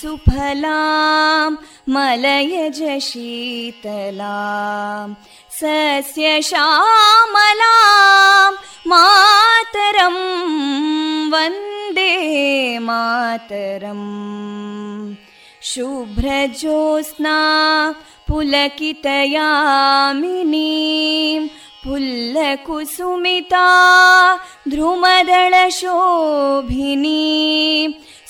सुफलां मलयज शीतलां सस्यश्यामलां मातरं वन्दे मातरम् शुभ्रज्योत्स्ना पुलकितयामिनीं पुल्लकुसुमिता ध्रुमदळशोभिनीं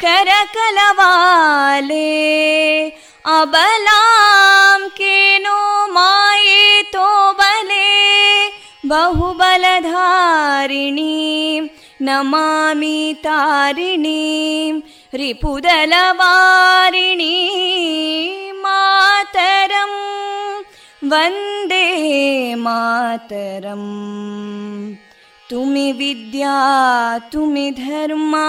कलकल निनाद कराले कोटि कोटि भुजैदृता करकलवाले अबलां केनो मायेतो बले बहुबलधारिणीं नमामि तारिणीं रिपुदलवारिणी मातरं वन्दे मातरम् तुमि विद्या तुमि धर्मा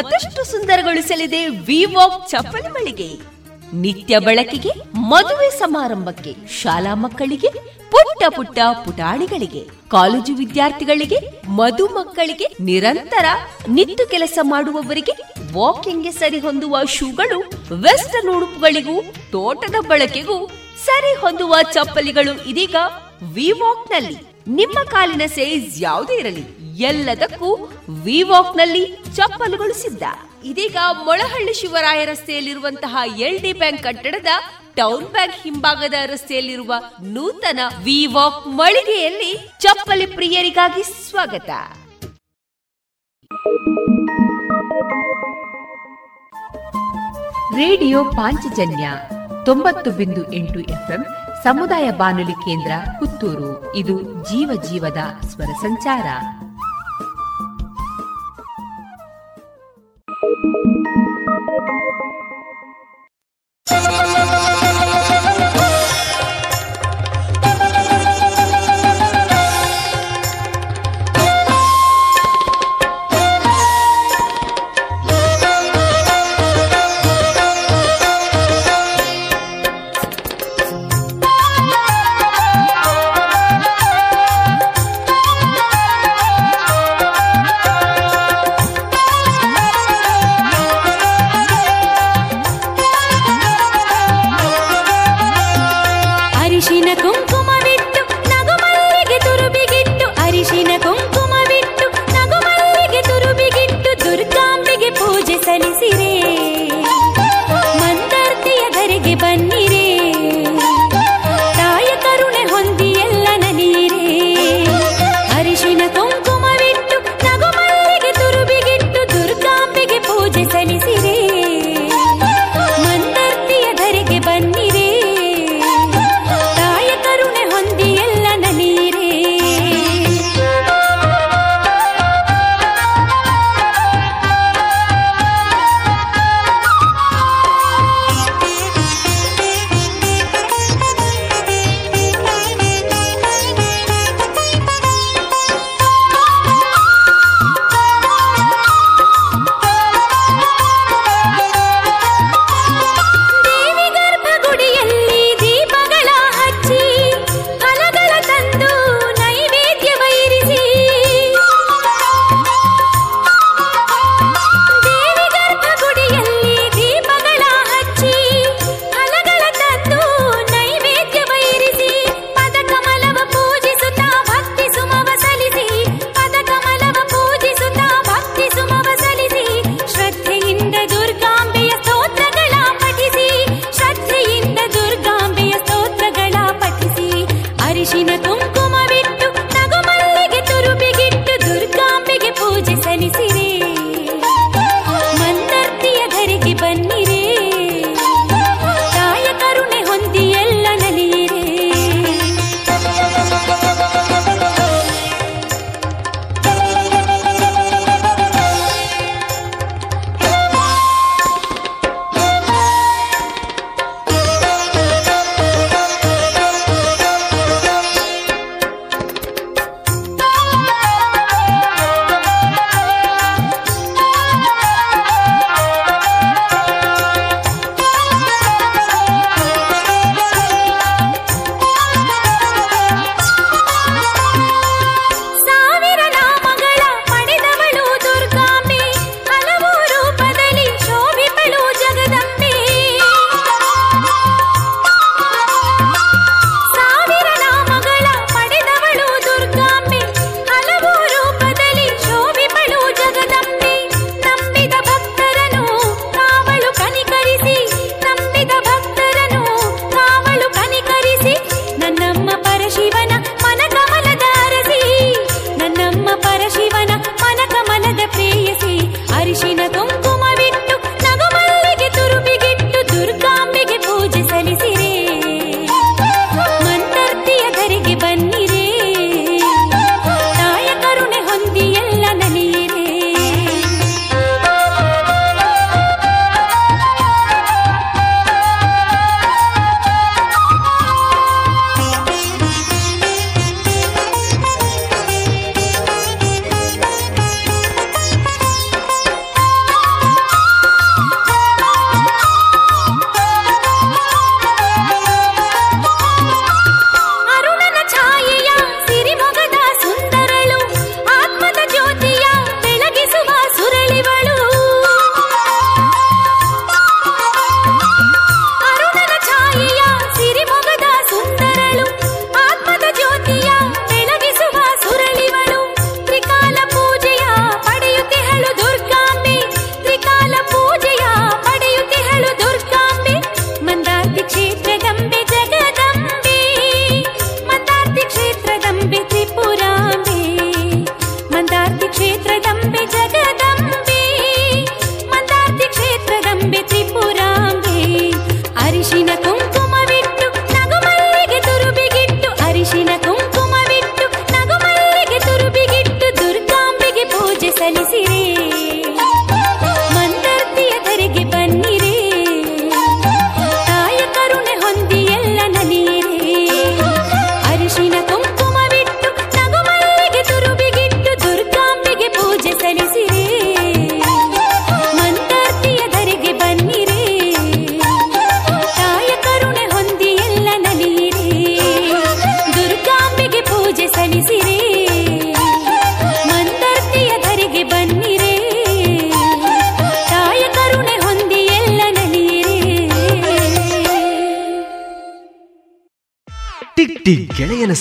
ಮತ್ತಷ್ಟು ಸುಂದರಗೊಳಿಸಲಿದೆ ವಿವಾಕ್ ಚಪ್ಪಲಿ ಮಳಿಗೆ. ನಿತ್ಯ ಬಳಕೆಗೆ, ಮದುವೆ ಸಮಾರಂಭಕ್ಕೆ, ಶಾಲಾ ಮಕ್ಕಳಿಗೆ, ಪುಟ್ಟ ಪುಟ್ಟ ಪುಟಾಣಿಗಳಿಗೆ, ಕಾಲೇಜು ವಿದ್ಯಾರ್ಥಿಗಳಿಗೆ, ಮಧು ಮಕ್ಕಳಿಗೆ ನಿರಂತರ ನಿತ್ತು ಕೆಲಸ ಮಾಡುವವರಿಗೆ ವಾಕಿಂಗ್ಗೆ ಸರಿ ಹೊಂದುವ ಶೂಗಳು ವೆಸ್ಟರ್ನ್ ಉಡುಪುಗಳಿಗೂ, ತೋಟದ ಬಳಕೆಗೂ ಸರಿ ಹೊಂದುವ ಚಪ್ಪಲಿಗಳು ಇದೀಗ ವಿವಾಕ್ನಲ್ಲಿ ನಿಮ್ಮ ಕಾಲಿನ ಸೈಜ್ ಯಾವುದೇ ಇರಲಿ, ಎಲ್ಲದಕ್ಕೂ ವಿವಾಕ್ನಲ್ಲಿ ಚಪ್ಪಲುಗಳು ಸಿದ್ಧ ಇದೀಗ ಮೊಳಹಳ್ಳಿ ಶಿವರಾಯ ರಸ್ತೆಯಲ್ಲಿರುವಂತಹ ಎಲ್ ಡಿ ಬ್ಯಾಂಕ್ ಕಟ್ಟಡದ ಟೌನ್ ಬ್ಯಾಂಕ್ ಹಿಂಭಾಗದ ರಸ್ತೆಯಲ್ಲಿರುವ ನೂತನ ವಿವಾಕ್ ಮಳಿಗೆಯಲ್ಲಿ ಚಪ್ಪಲಿ ಪ್ರಿಯರಿಗಾಗಿ ಸ್ವಾಗತ. ರೇಡಿಯೋ ಪಾಂಚಜನ್ಯ ತೊಂಬತ್ತು ಬಿಂದು ಎಂಟು ಎಫ್ಎಂ ಸಮುದಾಯ ಬಾನುಲಿ ಕೇಂದ್ರ ಪುತ್ತೂರು. ಇದು ಜೀವ ಜೀವದ ಸ್ವರ ಸಂಚಾರ.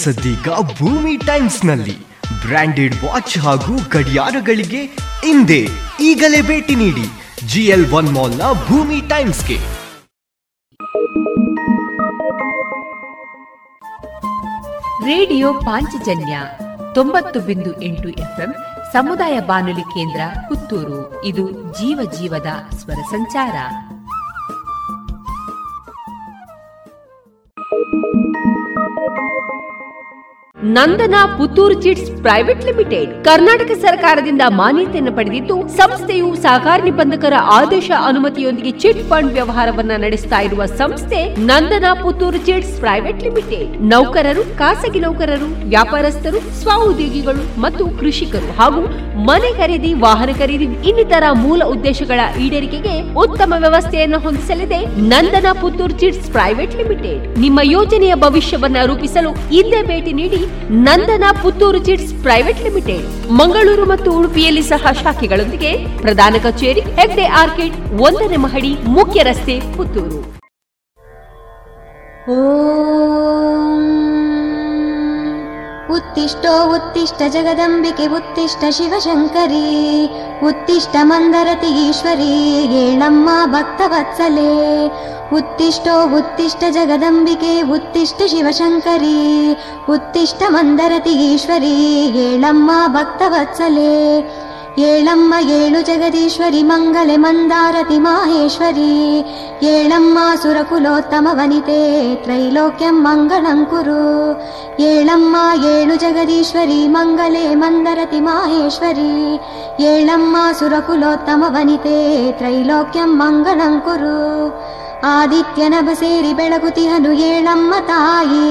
ಸದ್ದೀಗ ಭೂಮಿ ಟೈಮ್ಸ್ನಲ್ಲಿ ಬ್ರಾಂಡೆಡ್ ವಾಚ್ ಹಾಗೂ ಗಡಿಯಾರಗಳಿಗೆ ಹಿಂದೆ ಈಗಲೇ ಭೇಟಿ ನೀಡಿ ಜಿಎಲ್ ಒನ್ ಮಾಲ್ನ ಭೂಮಿ ಟೈಮ್ಸ್ಗೆ. ರೇಡಿಯೋ ಪಾಂಚಜನ್ಯ ತೊಂಬತ್ತು ಬಿಂದು ಎಂಟು ಎಫ್ಎಂ ಸಮುದಾಯ ಬಾನುಲಿ ಕೇಂದ್ರ ಪುತ್ತೂರು. ಇದು ಜೀವ ಜೀವದ ಸ್ವರ ಸಂಚಾರ. Nandana Puttur chits private limited. Karnataka ಸರ್ಕಾರದಿಂದ ಮಾನ್ಯತೆಯನ್ನು ಪಡೆದಿದ್ದು, ಸಂಸ್ಥೆಯು ಸಹಕಾರ ನಿಬಂಧಕರ ಆದೇಶ ಅನುಮತಿಯೊಂದಿಗೆ ಚಿಟ್ ಫಂಡ್ ವ್ಯವಹಾರವನ್ನ ನಡೆಸ್ತಾ ಇರುವ ಸಂಸ್ಥೆ Nandana Puttur chits private limited. ನೌಕರರು, ಖಾಸಗಿ ನೌಕರರು, ವ್ಯಾಪಾರಸ್ಥರು ಸ್ವ ಉದ್ಯೋಗಿಗಳು ಮತ್ತು ಕೃಷಿಕರು ಹಾಗೂ ಮನೆ ಖರೀದಿ, ವಾಹನ ಖರೀದಿ ಇನ್ನಿತರ ಮೂಲ ಉದ್ದೇಶಗಳ ಈಡೇರಿಕೆಗೆ ಉತ್ತಮ ವ್ಯವಸ್ಥೆಯನ್ನು ಹೊಂದಿಸಲಿದೆ Nandana Puttur chits private limited. ನಿಮ್ಮ ಯೋಜನೆಯ ಭವಿಷ್ಯವನ್ನ ರೂಪಿಸಲು ಇಲ್ಲೇ ಭೇಟಿ ನೀಡಿ Nandana Puttur chits private limited. Mangaluru ಮತ್ತು ಉಡುಪಿಯಲ್ಲಿ ಸಹ ಶಾಖೆಗಳೊಂದಿಗೆ ಪ್ರಧಾನ ಕಚೇರಿ, ಹೆಗ್ಡೆ ಆರ್ಕಿಡ್, ಒಂದನೇ ಮಹಡಿ, ಮುಖ್ಯ ರಸ್ತೆ, ಪುತ್ತೂರು. उत्तिष्ठो उत्तिष्ठ जगदम्बिके उत्तिष्ठ शिवशङ्करी उत्तिष्ठ मन्दरति ईश्वरी येणम्मा भक्तवत्सले। उत्तिष्ठो उत्तिष्ठ जगदम्बिके उत्तिष्ठ शिवशङ्करी उत्तिष्ठ मन्दरति ईश्वरी येणम्मा भक्तवत्सले ಏಳಮ್ಮ ಏಳು ಜಗದೀಶ್ವರಿ ಮಂಗಲೆ ಮಂದಾರತಿ ಮಾಹೇಶ್ವರಿ ಏಳಮ್ಮ ಸುರಕುಲೋತ್ತಮ ವನಿತೆ ತ್ರೈಲೋಕ್ಯಂ ಮಂಗಳಂ ಕುರು ಏಳಮ್ಮ ಏಳು ಜಗದೀಶ್ವರಿ ಮಂಗಲೆ ಮಂದರತಿ ಮಾಹೇಶ್ವರಿ ಏಳಮ್ಮ ಸುರಕುಲೋತ್ತಮ ವನಿತೆ ತ್ರೈಲೋಕ್ಯಂ ಮಂಗಳಂ ಕುರು ಆದಿತ್ಯನಭ ಸೇರಿ ಬೆಳಗುತಿಹನು ಏಳಮ್ಮ ತಾಯಿ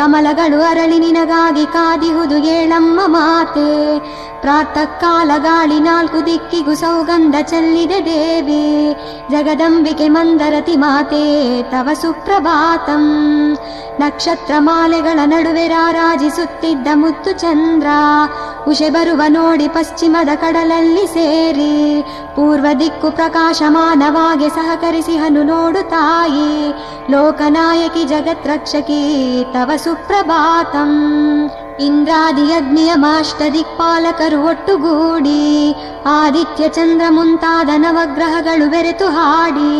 ಕಮಲಗಳು ಅರಳಿ ನಿನಗಾಗಿ ಕಾದಿಹುದು ಏಳಮ್ಮ ಮಾತೆ. ಪ್ರಾತಃ ಕಾಲ ಗಾಳಿ ನಾಲ್ಕು ದಿಕ್ಕಿಗೂ ಸೌಗಂಧ ಚೆಲ್ಲಿದೆ ದೇವಿ. ಜಗದಂಬಿಕೆ ಮಂದರತಿ ಮಾತೆ, ತವ ಸುಪ್ರಭಾತಂ. ನಕ್ಷತ್ರ ಮಾಲೆಗಳ ನಡುವೆ ರಾರಾಜಿಸುತ್ತಿದ್ದ ಮುತ್ತು ಚಂದ್ರ, ಉಷೆ ಬರುವ ನೋಡಿ ಪಶ್ಚಿಮದ ಕಡಲಲ್ಲಿ ಸೇರಿ. ಪೂರ್ವ ದಿಕ್ಕು ಪ್ರಕಾಶಮಾನವಾಗಿ ಸಹಕರಿಸಿ ಹನು ನೋಡು ತಾಯಿ. ಲೋಕನಾಯಕಿ ಜಗತ್ರಕ್ಷಕಿ ತವ ಸುಪ್ರಭಾತಂ ಇಂದ್ರಾದಿ ಅಗ್ನಿಯಮಾಷ್ಟ ದಿಕ್ಪಾಲಕರು ಒಟ್ಟುಗೂಡಿ ಆದಿತ್ಯ ಚಂದ್ರ ಮುಂತಾದ ನವಗ್ರಹಗಳು ಬೆರೆತು ಹಾಡಿ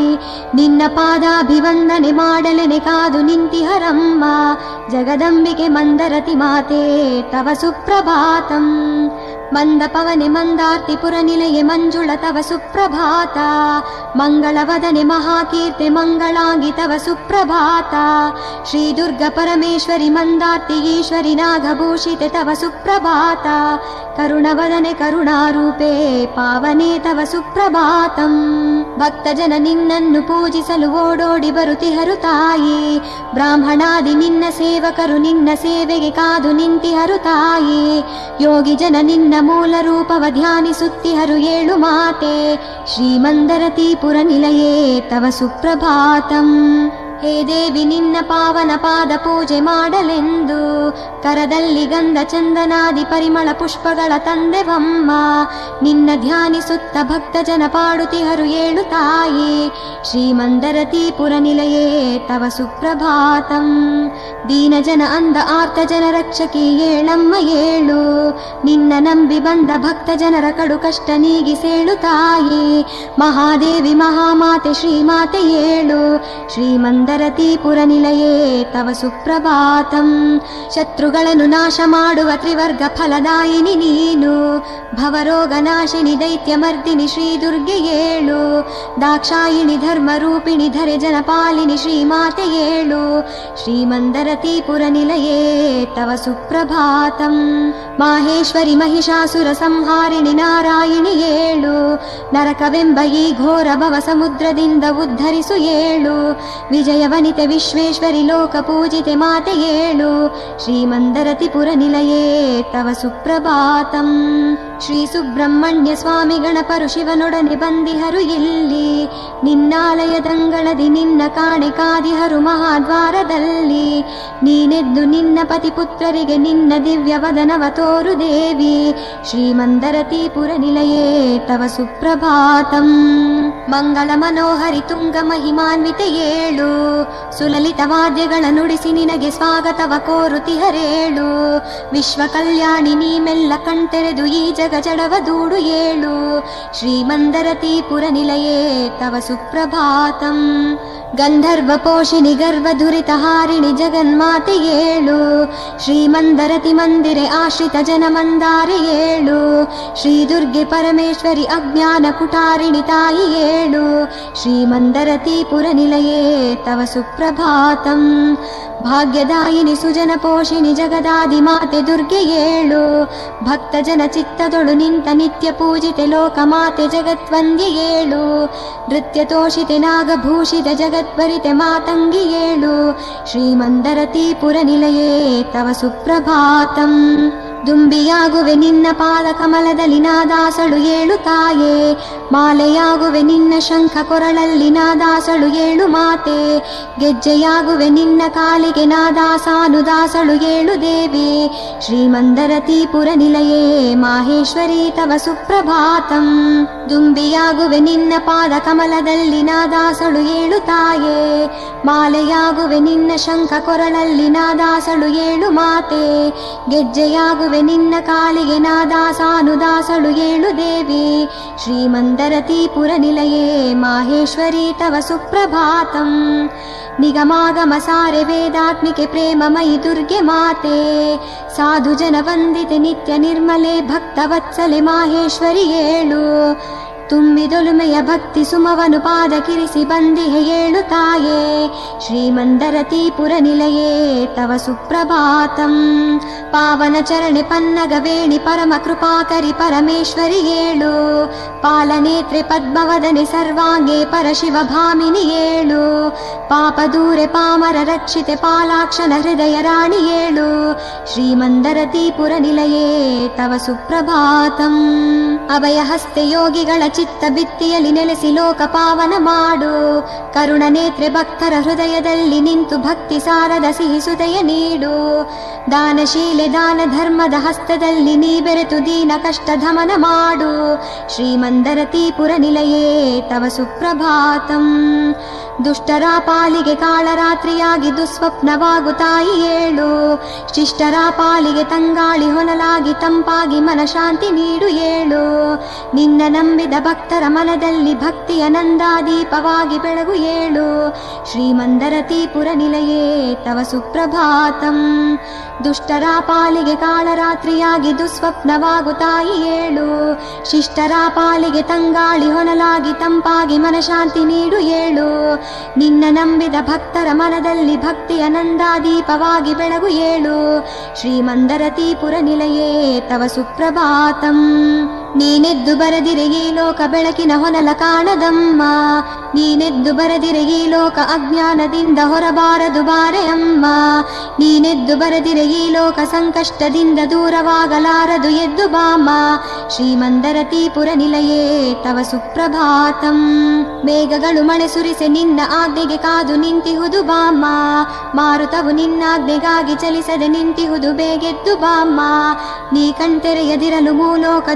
ನಿನ್ನ ಪಾದಾಭಿವಂದನೆ ಮಾಡಲೆನೆ ಕಾದು ನಿಂತಿಹರಮ್ಮ ಜಗದಂಬಿಕೆ ಮಂದರತಿ ಮಾತೆ ತವ ಸುಪ್ರಭಾತಂ मन्दपवने मन्दार्तिपुरनिलये मञ्जुळ तव सुप्रभाता। मङ्गलवदने महाकीर्ति मङ्गलाङ्गि तव सुप्रभाता। श्रीदुर्गपरमेश्वरि मन्दार्ति ईश्वरि नागभूषिते तव सुप्रभाता। करुणवदने करुणारूपे पावने तव सुप्रभातम्। ಭಕ್ತಜನ ನಿನ್ನನ್ನು ಪೂಜಿಸಲು ಓಡೋಡಿ ಬರುತಿಹರು ತಾಯಿ ಬ್ರಾಹ್ಮಣಾದಿ ನಿನ್ನ ಸೇವಕರು ನಿನ್ನ ಸೇವೆಗೆ ಕಾದು ನಿಂತಿಹರು ತಾಯಿ ಯೋಗಿ ಜನ ನಿನ್ನ ಮೂಲ ರೂಪವ ಧ್ಯಾನಿಸುತ್ತಿಹರು ಏಳು ಮಾತೆ. ಶ್ರೀಮಂದರತೀಪುರ ನಿಲಯೇ, ತವ ಸುಪ್ರಭಾತಂ. ಹೇ ದೇವಿ ನಿನ್ನ ಪಾವನ ಪಾದ ಪೂಜೆ ಮಾಡಲೆಂದು ಕರದಲ್ಲಿ ಗಂಧ ಚಂದನಾದಿ ಪರಿಮಳ ಪುಷ್ಪಗಳ ತಂದೆವಮ್ಮ ನಿನ್ನ ಧ್ಯಾನಿಸುತ್ತ ಭಕ್ತ ಜನ ಪಾಡುತಿಹರು ಏಳು ತಾಯಿ ಶ್ರೀಮಂದರತೀಪುರ ನಿಲಯೇ ತವ ಸುಪ್ರಭಾತಂ ದೀನ ಜನ ಅಂದ ಆರ್ತ ಜನ ರಕ್ಷಕಿ ಏಳಮ್ಮ ಏಳು ನಿನ್ನ ನಂಬಿ ಬಂದ ಭಕ್ತ ಜನರ ಕಡು ಕಷ್ಟ ನೀಗಿಸೇಳು ತಾಯಿ ಮಹಾದೇವಿ ಮಹಾಮಾತೆ ಶ್ರೀಮಾತೆ ಏಳು ಶ್ರೀಮಂದರತೀಪುರ ನಿಲಯೇ ತವ ಸುಪ್ರಭಾತಂ ಶತ್ರುಗಳನ್ನು ನಾಶ ಮಾಡುವ ತ್ರಿವರ್ಗ ಫಲದಾಯಿನಿ ನೀನು ಭವರೋಗ ನಾಶಿನಿ ದೈತ್ಯ ಮರ್ದಿನಿ ಶ್ರೀ ದುರ್ಗೆ ಏಳು ದಾಕ್ಷಾಯಿಣಿ ಧರ್ಮ ರೂಪಿಣಿ ಧರೆ ಜನಪಾಲಿನಿ ಶ್ರೀಮಾತೆ ಏಳು ಶ್ರೀಮಂದರತೀಪುರ ನಿಲಯೇ ತವ ಸುಪ್ರಭಾತಂ ಮಾಹೇಶ್ವರಿ ಮಹಿಷಾಸುರ ಸಂಹಾರಿಣಿ ನಾರಾಯಣಿ ಏಳು ನರಕವೆಂಬ ಈ ಘೋರ ಭವ ಸಮುದ್ರದಿಂದ ಉದ್ಧರಿಸು ಏಳು ವಿಜಯವನಿತೆ वनिते विश्वेश्वरि लोकपूजिते माते येळु श्रीमन्दरतिपुरनिलये तव सुप्रभातम् ಶ್ರೀ ಸುಬ್ರಹ್ಮಣ್ಯ ಸ್ವಾಮಿ ಗಣಪರು ಶಿವನೊಡನೆ ಬಂದಿಹರು ಇಲ್ಲಿ. ನಿನ್ನಾಲಯದಂಗಳದಿ ನಿನ್ನ ಕಾಣೆ ಕಾದಿಹರು ಮಹಾದ್ವಾರದಲ್ಲಿ. ನೀನೆದ್ದು ನಿನ್ನ ಪತಿ ಪುತ್ರರಿಗೆ ನಿನ್ನ ದಿವ್ಯ ವದನವ ತೋರು ದೇವಿ. ಶ್ರೀಮಂದರತೀಪುರ ನಿಲಯೇ ತವ ಸುಪ್ರಭಾತಂ. ಮಂಗಳ ಮನೋಹರಿ ತುಂಗ ಮಹಿಮಾನ್ವಿತ ಏಳು. ಸುಲಲಿತ ವಾದ್ಯಗಳ ನುಡಿಸಿ ನಿನಗೆ ಸ್ವಾಗತವ ಕೋರುತಿಹರೇಳು. ವಿಶ್ವ ಕಲ್ಯಾಣಿ ನೀ ಮೆಲ್ಲ ಕಣ್ತೆರೆದು ಈ श्रीमन्दरतीपुरनिलये तव सुप्रभातम् गन्धर्वपोषिणि गर्वधुरितहारिणि जगन्माति ळु श्रीमन्दरति मन्दिरे आश्रित जन एळु श्रीदुर्गे परमेश्वरि अज्ञान कुटारिणि तायिलु श्रीमन्दरतीपुरनिलये तव सुप्रभातम् ತಾಯಿ ಏಳು ಶ್ರೀಮಂದರತೀಪುರ ನಿಲಯೇ ತವ ಸುಪ್ರಭಾತಂ ಭಾಗ್ಯದಾಯಿನಿ ಸುಜನ ಪೋಷಿಣಿ ಜಗದಾದಿ ಮಾತೆ ದುರ್ಗೆ ಏಳು ಭಕ್ತ ಜನ ಚಿತ್ತದೊಳು ನಿಂತ ನಿತ್ಯ ಪೂಜಿತೆ ಲೋಕ ಮಾತೆ ಜಗತ್ವಂದ್ಯ ಏಳು ನೃತ್ಯ ತೋಷಿತೆ ನಾಗಭೂಷಿತ ಜಗತ್ವರಿತೆ ಮಾತಂಗಿ ಏಳು ಶ್ರೀಮಂದರತೀಪುರ ನಿಲಯೇ ತವ ಸುಪ್ರಭಾತಂ ದುಂಬಿಯಾಗುವೆ ನಿನ್ನ ಪಾದ ಕಮಲದಲ್ಲಿ ನಾದಾಸಳು ಏಳು ತಾಯೇ ಮಾಲೆಯಾಗುವೆ ನಿನ್ನ ಶಂಖ ಕೊರಳಲ್ಲಿ ನಾದಾಸಳು ಏಳು ಮಾತೆ ಗೆಜ್ಜೆಯಾಗುವೆ ನಿನ್ನ ಕಾಲಿಗೆ ನಾದಾಸಾನುದಾಸಳು ಏಳು ದೇವಿ ಶ್ರೀಮಂದರತೀಪುರ ನಿಲಯೇ ಮಾಹೇಶ್ವರಿ ತವ ಸುಪ್ರಭಾತಂ ದುಂಬಿಯಾಗುವೆ ನಿನ್ನ ಪಾದ ಕಮಲದಲ್ಲಿ ನಾದಾಸಳು ಏಳು ತಾಯೇ ಮಾಲೆಯಾಗುವೆ ನಿನ್ನ ಶಂಖ ಕೊರಳಲ್ಲಿ ನಾದಾಸಳು ಏಳು ಮಾತೆ ಗೆಜ್ಜೆಯಾಗುವೆ ನಿನ್ನ ಕಾಲಿಗೆ ನಾದಾಸಾನುದಾಸಳು ಏಳು ದೇವಿ ಶ್ರೀಮಂದರತೀಪುರ ನಿಲಯೇ ಮಾಹೇಶ್ವರಿ ತವ ಸುಪ್ರಭಾತಂ ನಿಗಮಾಗಮ ಸಾರೆ ವೇದಾತ್ಮಿಕೆ ಪ್ರೇಮಮಯಿ ದುರ್ಗೆ ಮಾತೆ ಸಾಧು ಜನ ವಂದಿತೆ ನಿತ್ಯ ನಿರ್ಮಲೆ ಭಕ್ತವತ್ಸಲೆ ಮಾಹೇಶ್ವರಿ ಏಳು ತುಂಬಿದೊಲುಮೆಯ ಭಕ್ತಿ ಸುಮವನು ಪಾದ ಕಿರಿಸಿ ಬಂದಿಹೆ ಏಳು ತಾಯೇ ಶ್ರೀಮಂದರತೀಪುರ ನಿಲಯೇ ತವ ಸುಪ್ರಭಾತಂ ಪಾವನ ಚರಣೆ ಪನ್ನಗ ವೇಣಿ ಪರಮ ಕೃಪಾಕರಿ ಪರಮೇಶ್ವರಿ ಏಳು ಪಾಲನೇತ್ರೆ ಪದ್ಮವದನೆ ಸರ್ವಾಂಗೆ ಪರಶಿವ ಭಾಮಿನಿ ಏಳು ಪಾಪ ದೂರೆ ಪಾಮರ ರಕ್ಷಿತೆ ಪಾಲಾಕ್ಷನ ಹೃದಯ ರಾಣಿ ಏಳು ಶ್ರೀಮಂದರತೀಪುರ ನಿಲಯೇ ತವ ಸುಪ್ರಭಾತಂ ಅಭಯ ಹಸ್ತೆ ಯೋಗಿಗಳ ಚಿತ್ತ ಬಿತ್ತಿಯಲ್ಲಿ ನೆಲೆಸಿ ಲೋಕ ಪಾವನ ಮಾಡು. ಕರುಣ ನೇತ್ರೆ ಭಕ್ತರ ಹೃದಯದಲ್ಲಿ ನಿಂತು ಭಕ್ತಿ ಸಾರದ ಸಿಹಿಸುದಯ ನೀಡು. ದಾನಶೀಲೆ ದಾನ ಧರ್ಮದ ಹಸ್ತದಲ್ಲಿ ನೀ ಬೆರೆತು ದೀನ ಕಷ್ಟ ಧಮನ ಮಾಡು. ಶ್ರೀಮಂದರತೀಪುರ ನಿಲಯೇ ತವ ಸುಪ್ರಭಾತಂ. ದುಷ್ಟರ ಪಾಲಿಗೆ ಕಾಳರಾತ್ರಿಯಾಗಿ ದುಸ್ವಪ್ನವಾಗು ತಾಯಿ ಏಳು. ಶಿಷ್ಟರ ಪಾಲಿಗೆ ತಂಗಾಳಿ ಹೊನಲಾಗಿ ತಂಪಾಗಿ ಮನಶಾಂತಿ ನೀಡು ಏಳು. ನಿನ್ನ ನಂಬಿದ ಭಕ್ತರ ಮನದಲ್ಲಿ ಭಕ್ತಿಯ ನಂದಾದೀಪವಾಗಿ ಬೆಳಗು ಏಳು ಶ್ರೀಮಂದರತೀಪುರ ನಿಲಯೇ ತವ ಸುಪ್ರಭಾತಂ ದುಷ್ಟರ ಪಾಲಿಗೆ ಕಾಳರಾತ್ರಿಯಾಗಿ ದುಸ್ವಪ್ನವಾಗು ತಾಯಿ ಏಳು ಶಿಷ್ಟರ ಪಾಲಿಗೆ ತಂಗಾಳಿ ಹೊನಲಾಗಿ ತಂಪಾಗಿ ಮನಶಾಂತಿ ನೀಡು ಏಳು ನಿನ್ನ ನಂಬಿದ ಭಕ್ತರ ಮನದಲ್ಲಿ ಭಕ್ತಿಯ ನಂದಾದೀಪವಾಗಿ ಬೆಳಗು ಏಳು ಶ್ರೀಮಂದರತೀಪುರ ನಿಲಯೇ ತವ ಸುಪ್ರಭಾತಂ ನೀನೆದ್ದು ಬರದಿರೆ ಲೋಕ ಬೆಳಕಿನ ಹೊನಲ ಕಾಣದಮ್ಮ. ನೀನೆದ್ದು ಬರದಿರೆ ಲೋಕ ಅಜ್ಞಾನದಿಂದ ಹೊರಬಾರದು ಬಾರೆ ಅಮ್ಮ ನೀನೆದ್ದು ಬರದಿರೆ ಲೋಕ ಸಂಕಷ್ಟದಿಂದ ದೂರವಾಗಲಾರದು ಎದ್ದು ಬಾಮ. ಶ್ರೀಮಂದರತೀಪುರ ನಿಲಯೇ ತವ ಸುಪ್ರಭಾತಂ. ಮೇಘಗಳು ಮಳೆ ಸುರಿಸೆ ನಿನ್ನ ಆಜ್ಞೆಗೆ ಕಾದು ನಿಂತಿಹುದು ಬಾಮ. ಮಾರುತವು ನಿನ್ನಾಜ್ಞೆಗಾಗಿ ಚಲಿಸದೆ ನಿಂತಿಹುದು ಬೇಗೆದ್ದು ಬಾಮ್ಮ ನೀ ಕಣ್ತೆರೆಯದಿರಲು ಮೂಲೋಕ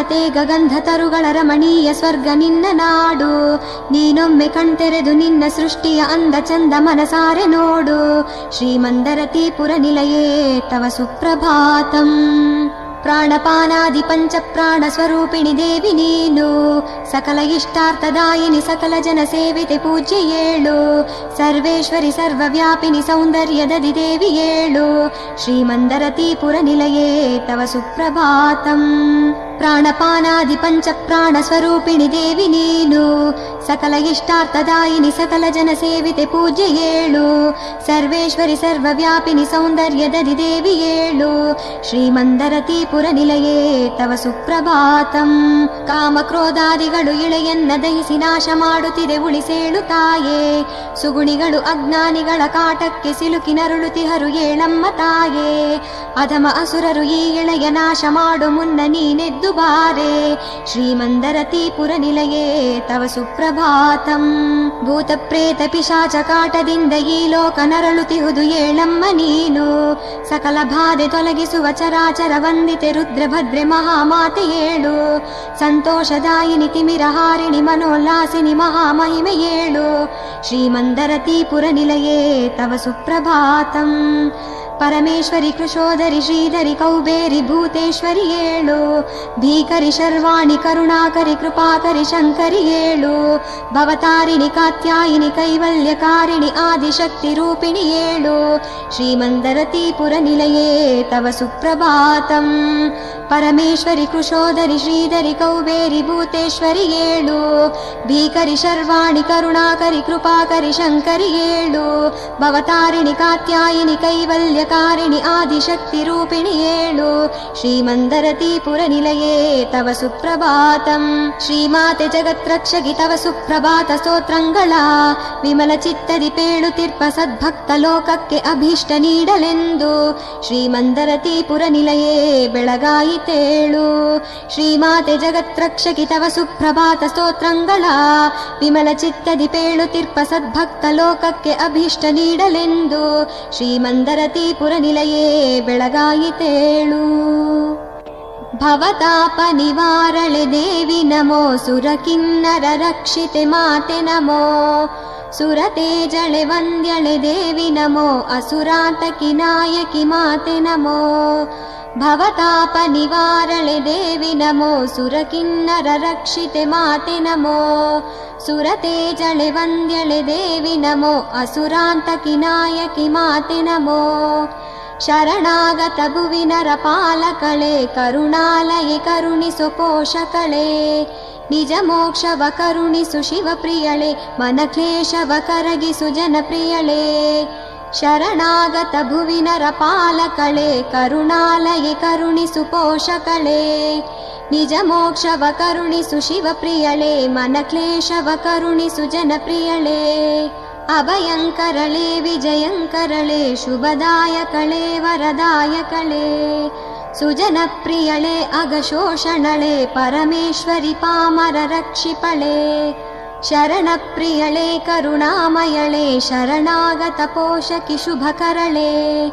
ಗಗಂಧ ತರುಗಳ ರಮಣೀಯ ಸ್ವರ್ಗ ನಿನ್ನ ನಾಡು ನೀನೊಮ್ಮೆ ಕಣ್ತೆರೆದು ನಿನ್ನ ಸೃಷ್ಟಿಯ ಅಂದ ಚಂದ ಮನಸಾರೆ ನೋಡು ಶ್ರೀಮಂದರತೀಪುರ ನಿಲಯೇ ತವ ಸುಪ್ರಭಾತಂ ಪ್ರಾಣಪಾನಾದಿ ಪಂಚ ಪ್ರಾಣ ಸ್ವರೂಪಿಣಿ ದೇವಿ ನೀನು ಸಕಲ ಇಷ್ಟಾರ್ಥದಾಯಿನಿ ಸಕಲ ಜನ ಸೇವಿತೆ ಪೂಜ್ಯ ಏಳು ಸರ್ವೇಶ್ವರಿ ಸರ್ವವ್ಯಾಪಿನಿ ಸೌಂದರ್ಯದದಿ ದೇವಿ ಏಳು ಶ್ರೀಮಂದರತೀಪುರ ನಿಲಯೇ ತವ ಸುಪ್ರಭಾತಂ ಪ್ರಾಣಪಾನಾದಿ ಪಂಚ ಪ್ರಾಣ ಸ್ವರೂಪಿಣಿ ದೇವಿ ನೀನು. ಸಕಲ ಇಷ್ಟಾರ್ಥದಾಯಿನಿ ಸಕಲ ಜನ ಸೇವಿತೆ ಪೂಜೆ ಏಳು. ಸರ್ವೇಶ್ವರಿ ಸರ್ವವ್ಯಾಪಿನಿ ಸೌಂದರ್ಯದದಿ ದೇವಿ ಏಳು. ಶ್ರೀಮಂದರತೀಪುರ ನಿಲಯೇ, ತವ ಸುಪ್ರಭಾತಂ. ಕಾಮಕ್ರೋಧಾದಿಗಳು ಇಳೆಯನ್ನ ದಹಿಸಿ ನಾಶ ಮಾಡುತ್ತಿದೆ ಉಳಿಸೇಳು ತಾಯೇ. ಸುಗುಣಿಗಳು ಅಜ್ಞಾನಿಗಳ ಕಾಟಕ್ಕೆ ಸಿಲುಕಿ ನರುಳುತಿಹರು ಏಳಮ್ಮ ತಾಯೇ. ಅಧಮ ಅಸುರರು ಈ ಇಳೆಯ ನಾಶ ಮಾಡು ಮುನ್ನ ನೀನೆದ್ದು ಬಾರೆ ಶ್ರೀಮಂದರತೀಪುರ ನಿಲಯೇ ತವ ಸುಪ್ರಭಾತಂ ಭೂತ ಪ್ರೇತ ಪಿಶಾಚ ಕಾಟದಿಂದ ಈ ಲೋಕ ನರಳುತಿಹುದು ಏಳಮ್ಮ ನೀನು ಸಕಲ ಬಾಧೆ ತೊಲಗಿಸುವ ಚರಾಚರ ವಂದಿತೆ ರುದ್ರಭದ್ರೆ ಮಹಾಮಾತೆ ಏಳು ಸಂತೋಷದಾಯಿನಿ ತಿಮಿರಹಾರಿಣಿ ಮನೋಲ್ಲಾಸಿನಿ ಮಹಾಮಹಿಮೆ ಏಳು ಶ್ರೀಮಂದರತೀಪುರ ನಿಲಯೇ ತವ ಸುಪ್ರಭಾತಂ परमेश्वरि कृशोधरि श्रीधरि कौबेरि भूतेश्वरि एळु भीकरि शर्वाणि करुणाकरि कृपाकरि शङ्करि एळु भवतारिणि कात्यायिनि कैवल्यकारिणि आदिशक्तिरूपिणि एळु श्रीमन्दरतीपुरनिलये तव सुप्रभातम् परमेश्वरि कृषोदरि श्रीधरि कौबेरि भूतेश्वरि एळु भीकरि शर्वाणि करुणाकरि कृपाकरि शङ्करि एळु भवतारिणि कात्यायिनि कैवल्य ಕಾತ್ಯಾಯಿನಿ ಕೈವಲ್ಯಕಾರಿಣಿ ಆದಿಶಕ್ತಿ ರೂಪಿಣಿ ಏಳು ಶ್ರೀಮಂದರತೀಪುರ ನಿಲಯೇ ತವ ಸುಪ್ರಭಾತಂ ಶ್ರೀಮಾತೆ ಜಗತ್ರಕ್ಷಗಿ ತವ ಸುಪ್ರಭಾತ ಸ್ತೋತ್ರಂಗಳ ವಿಮಲ ಚಿತ್ತದಿ ಪೇಳುತಿರ್ಪ ಸದ್ಭಕ್ತ ಲೋಕಕ್ಕೆ ಅಭೀಷ್ಟ ನೀಡಲೆಂದು ಶ್ರೀಮಂದರತೀಪುರ ನಿಲಯೇ ಬೆಳಗಾಯಿತೇಳು ಶ್ರೀಮಾತೆ ಜಗತ್ರಕ್ಷಗಿ ತವ ಸುಪ್ರಭಾತ ಸ್ತೋತ್ರಂಗಳ ವಿಮಲ ಚಿತ್ತದಿ ಪೇಳುತಿರ್ಪ ಸದ್ಭಕ್ತ ಲೋಕಕ್ಕೆ ಅಭೀಷ್ಟ ನೀಡಲೆಂದು ಶ್ರೀಮಂದರತೀಪುರ ನಿಲಯೇ ಬೆಳಗಾಯಿತೇಳು ಭವತಾಪ ನಿವಾರಳೆ ದೇವಿ ನಮೋ ಸುರಕಿನ್ನರ ರಕ್ಷಿತೆ ಮಾತೆ ನಮೋ ಸುರತೇಜಳೆ ವಂದ್ಯಳೆ ದೇವಿ ನಮೋ ಅಸುರಾತಕಿ ನಾಯಕಿ ಮಾತೆ ನಮೋ ಭವತಾಪ भवतापनिवारणे देवि नमो सुरकिन्नररक्षिते माते नमो सुरते जले वन्द्यले देवि नमो असुरान्तकिनायकि माते नमो शरणागतभुवि नरपालकळे करुणालयि करुणि सुपोषकळे निजमोक्ष वकरुणि सुशिवप्रियळे मन क्लेश व करगि शरणागत भुवि करुणालये करुणिसु पोषकळे सुपोषकले निजमोक्षव करुणिसु शिवप्रियळे मनक्लेशव करुणि सुजनप्रियले अभयंकरले विजयं करले शुभदायकले वरदायकले सुजनप्रियले अगशोषणे परमेश्वरि पामररक्षिपले शरणप्रियळे करुणामयळे शरणागतपोषकि शुभकरळे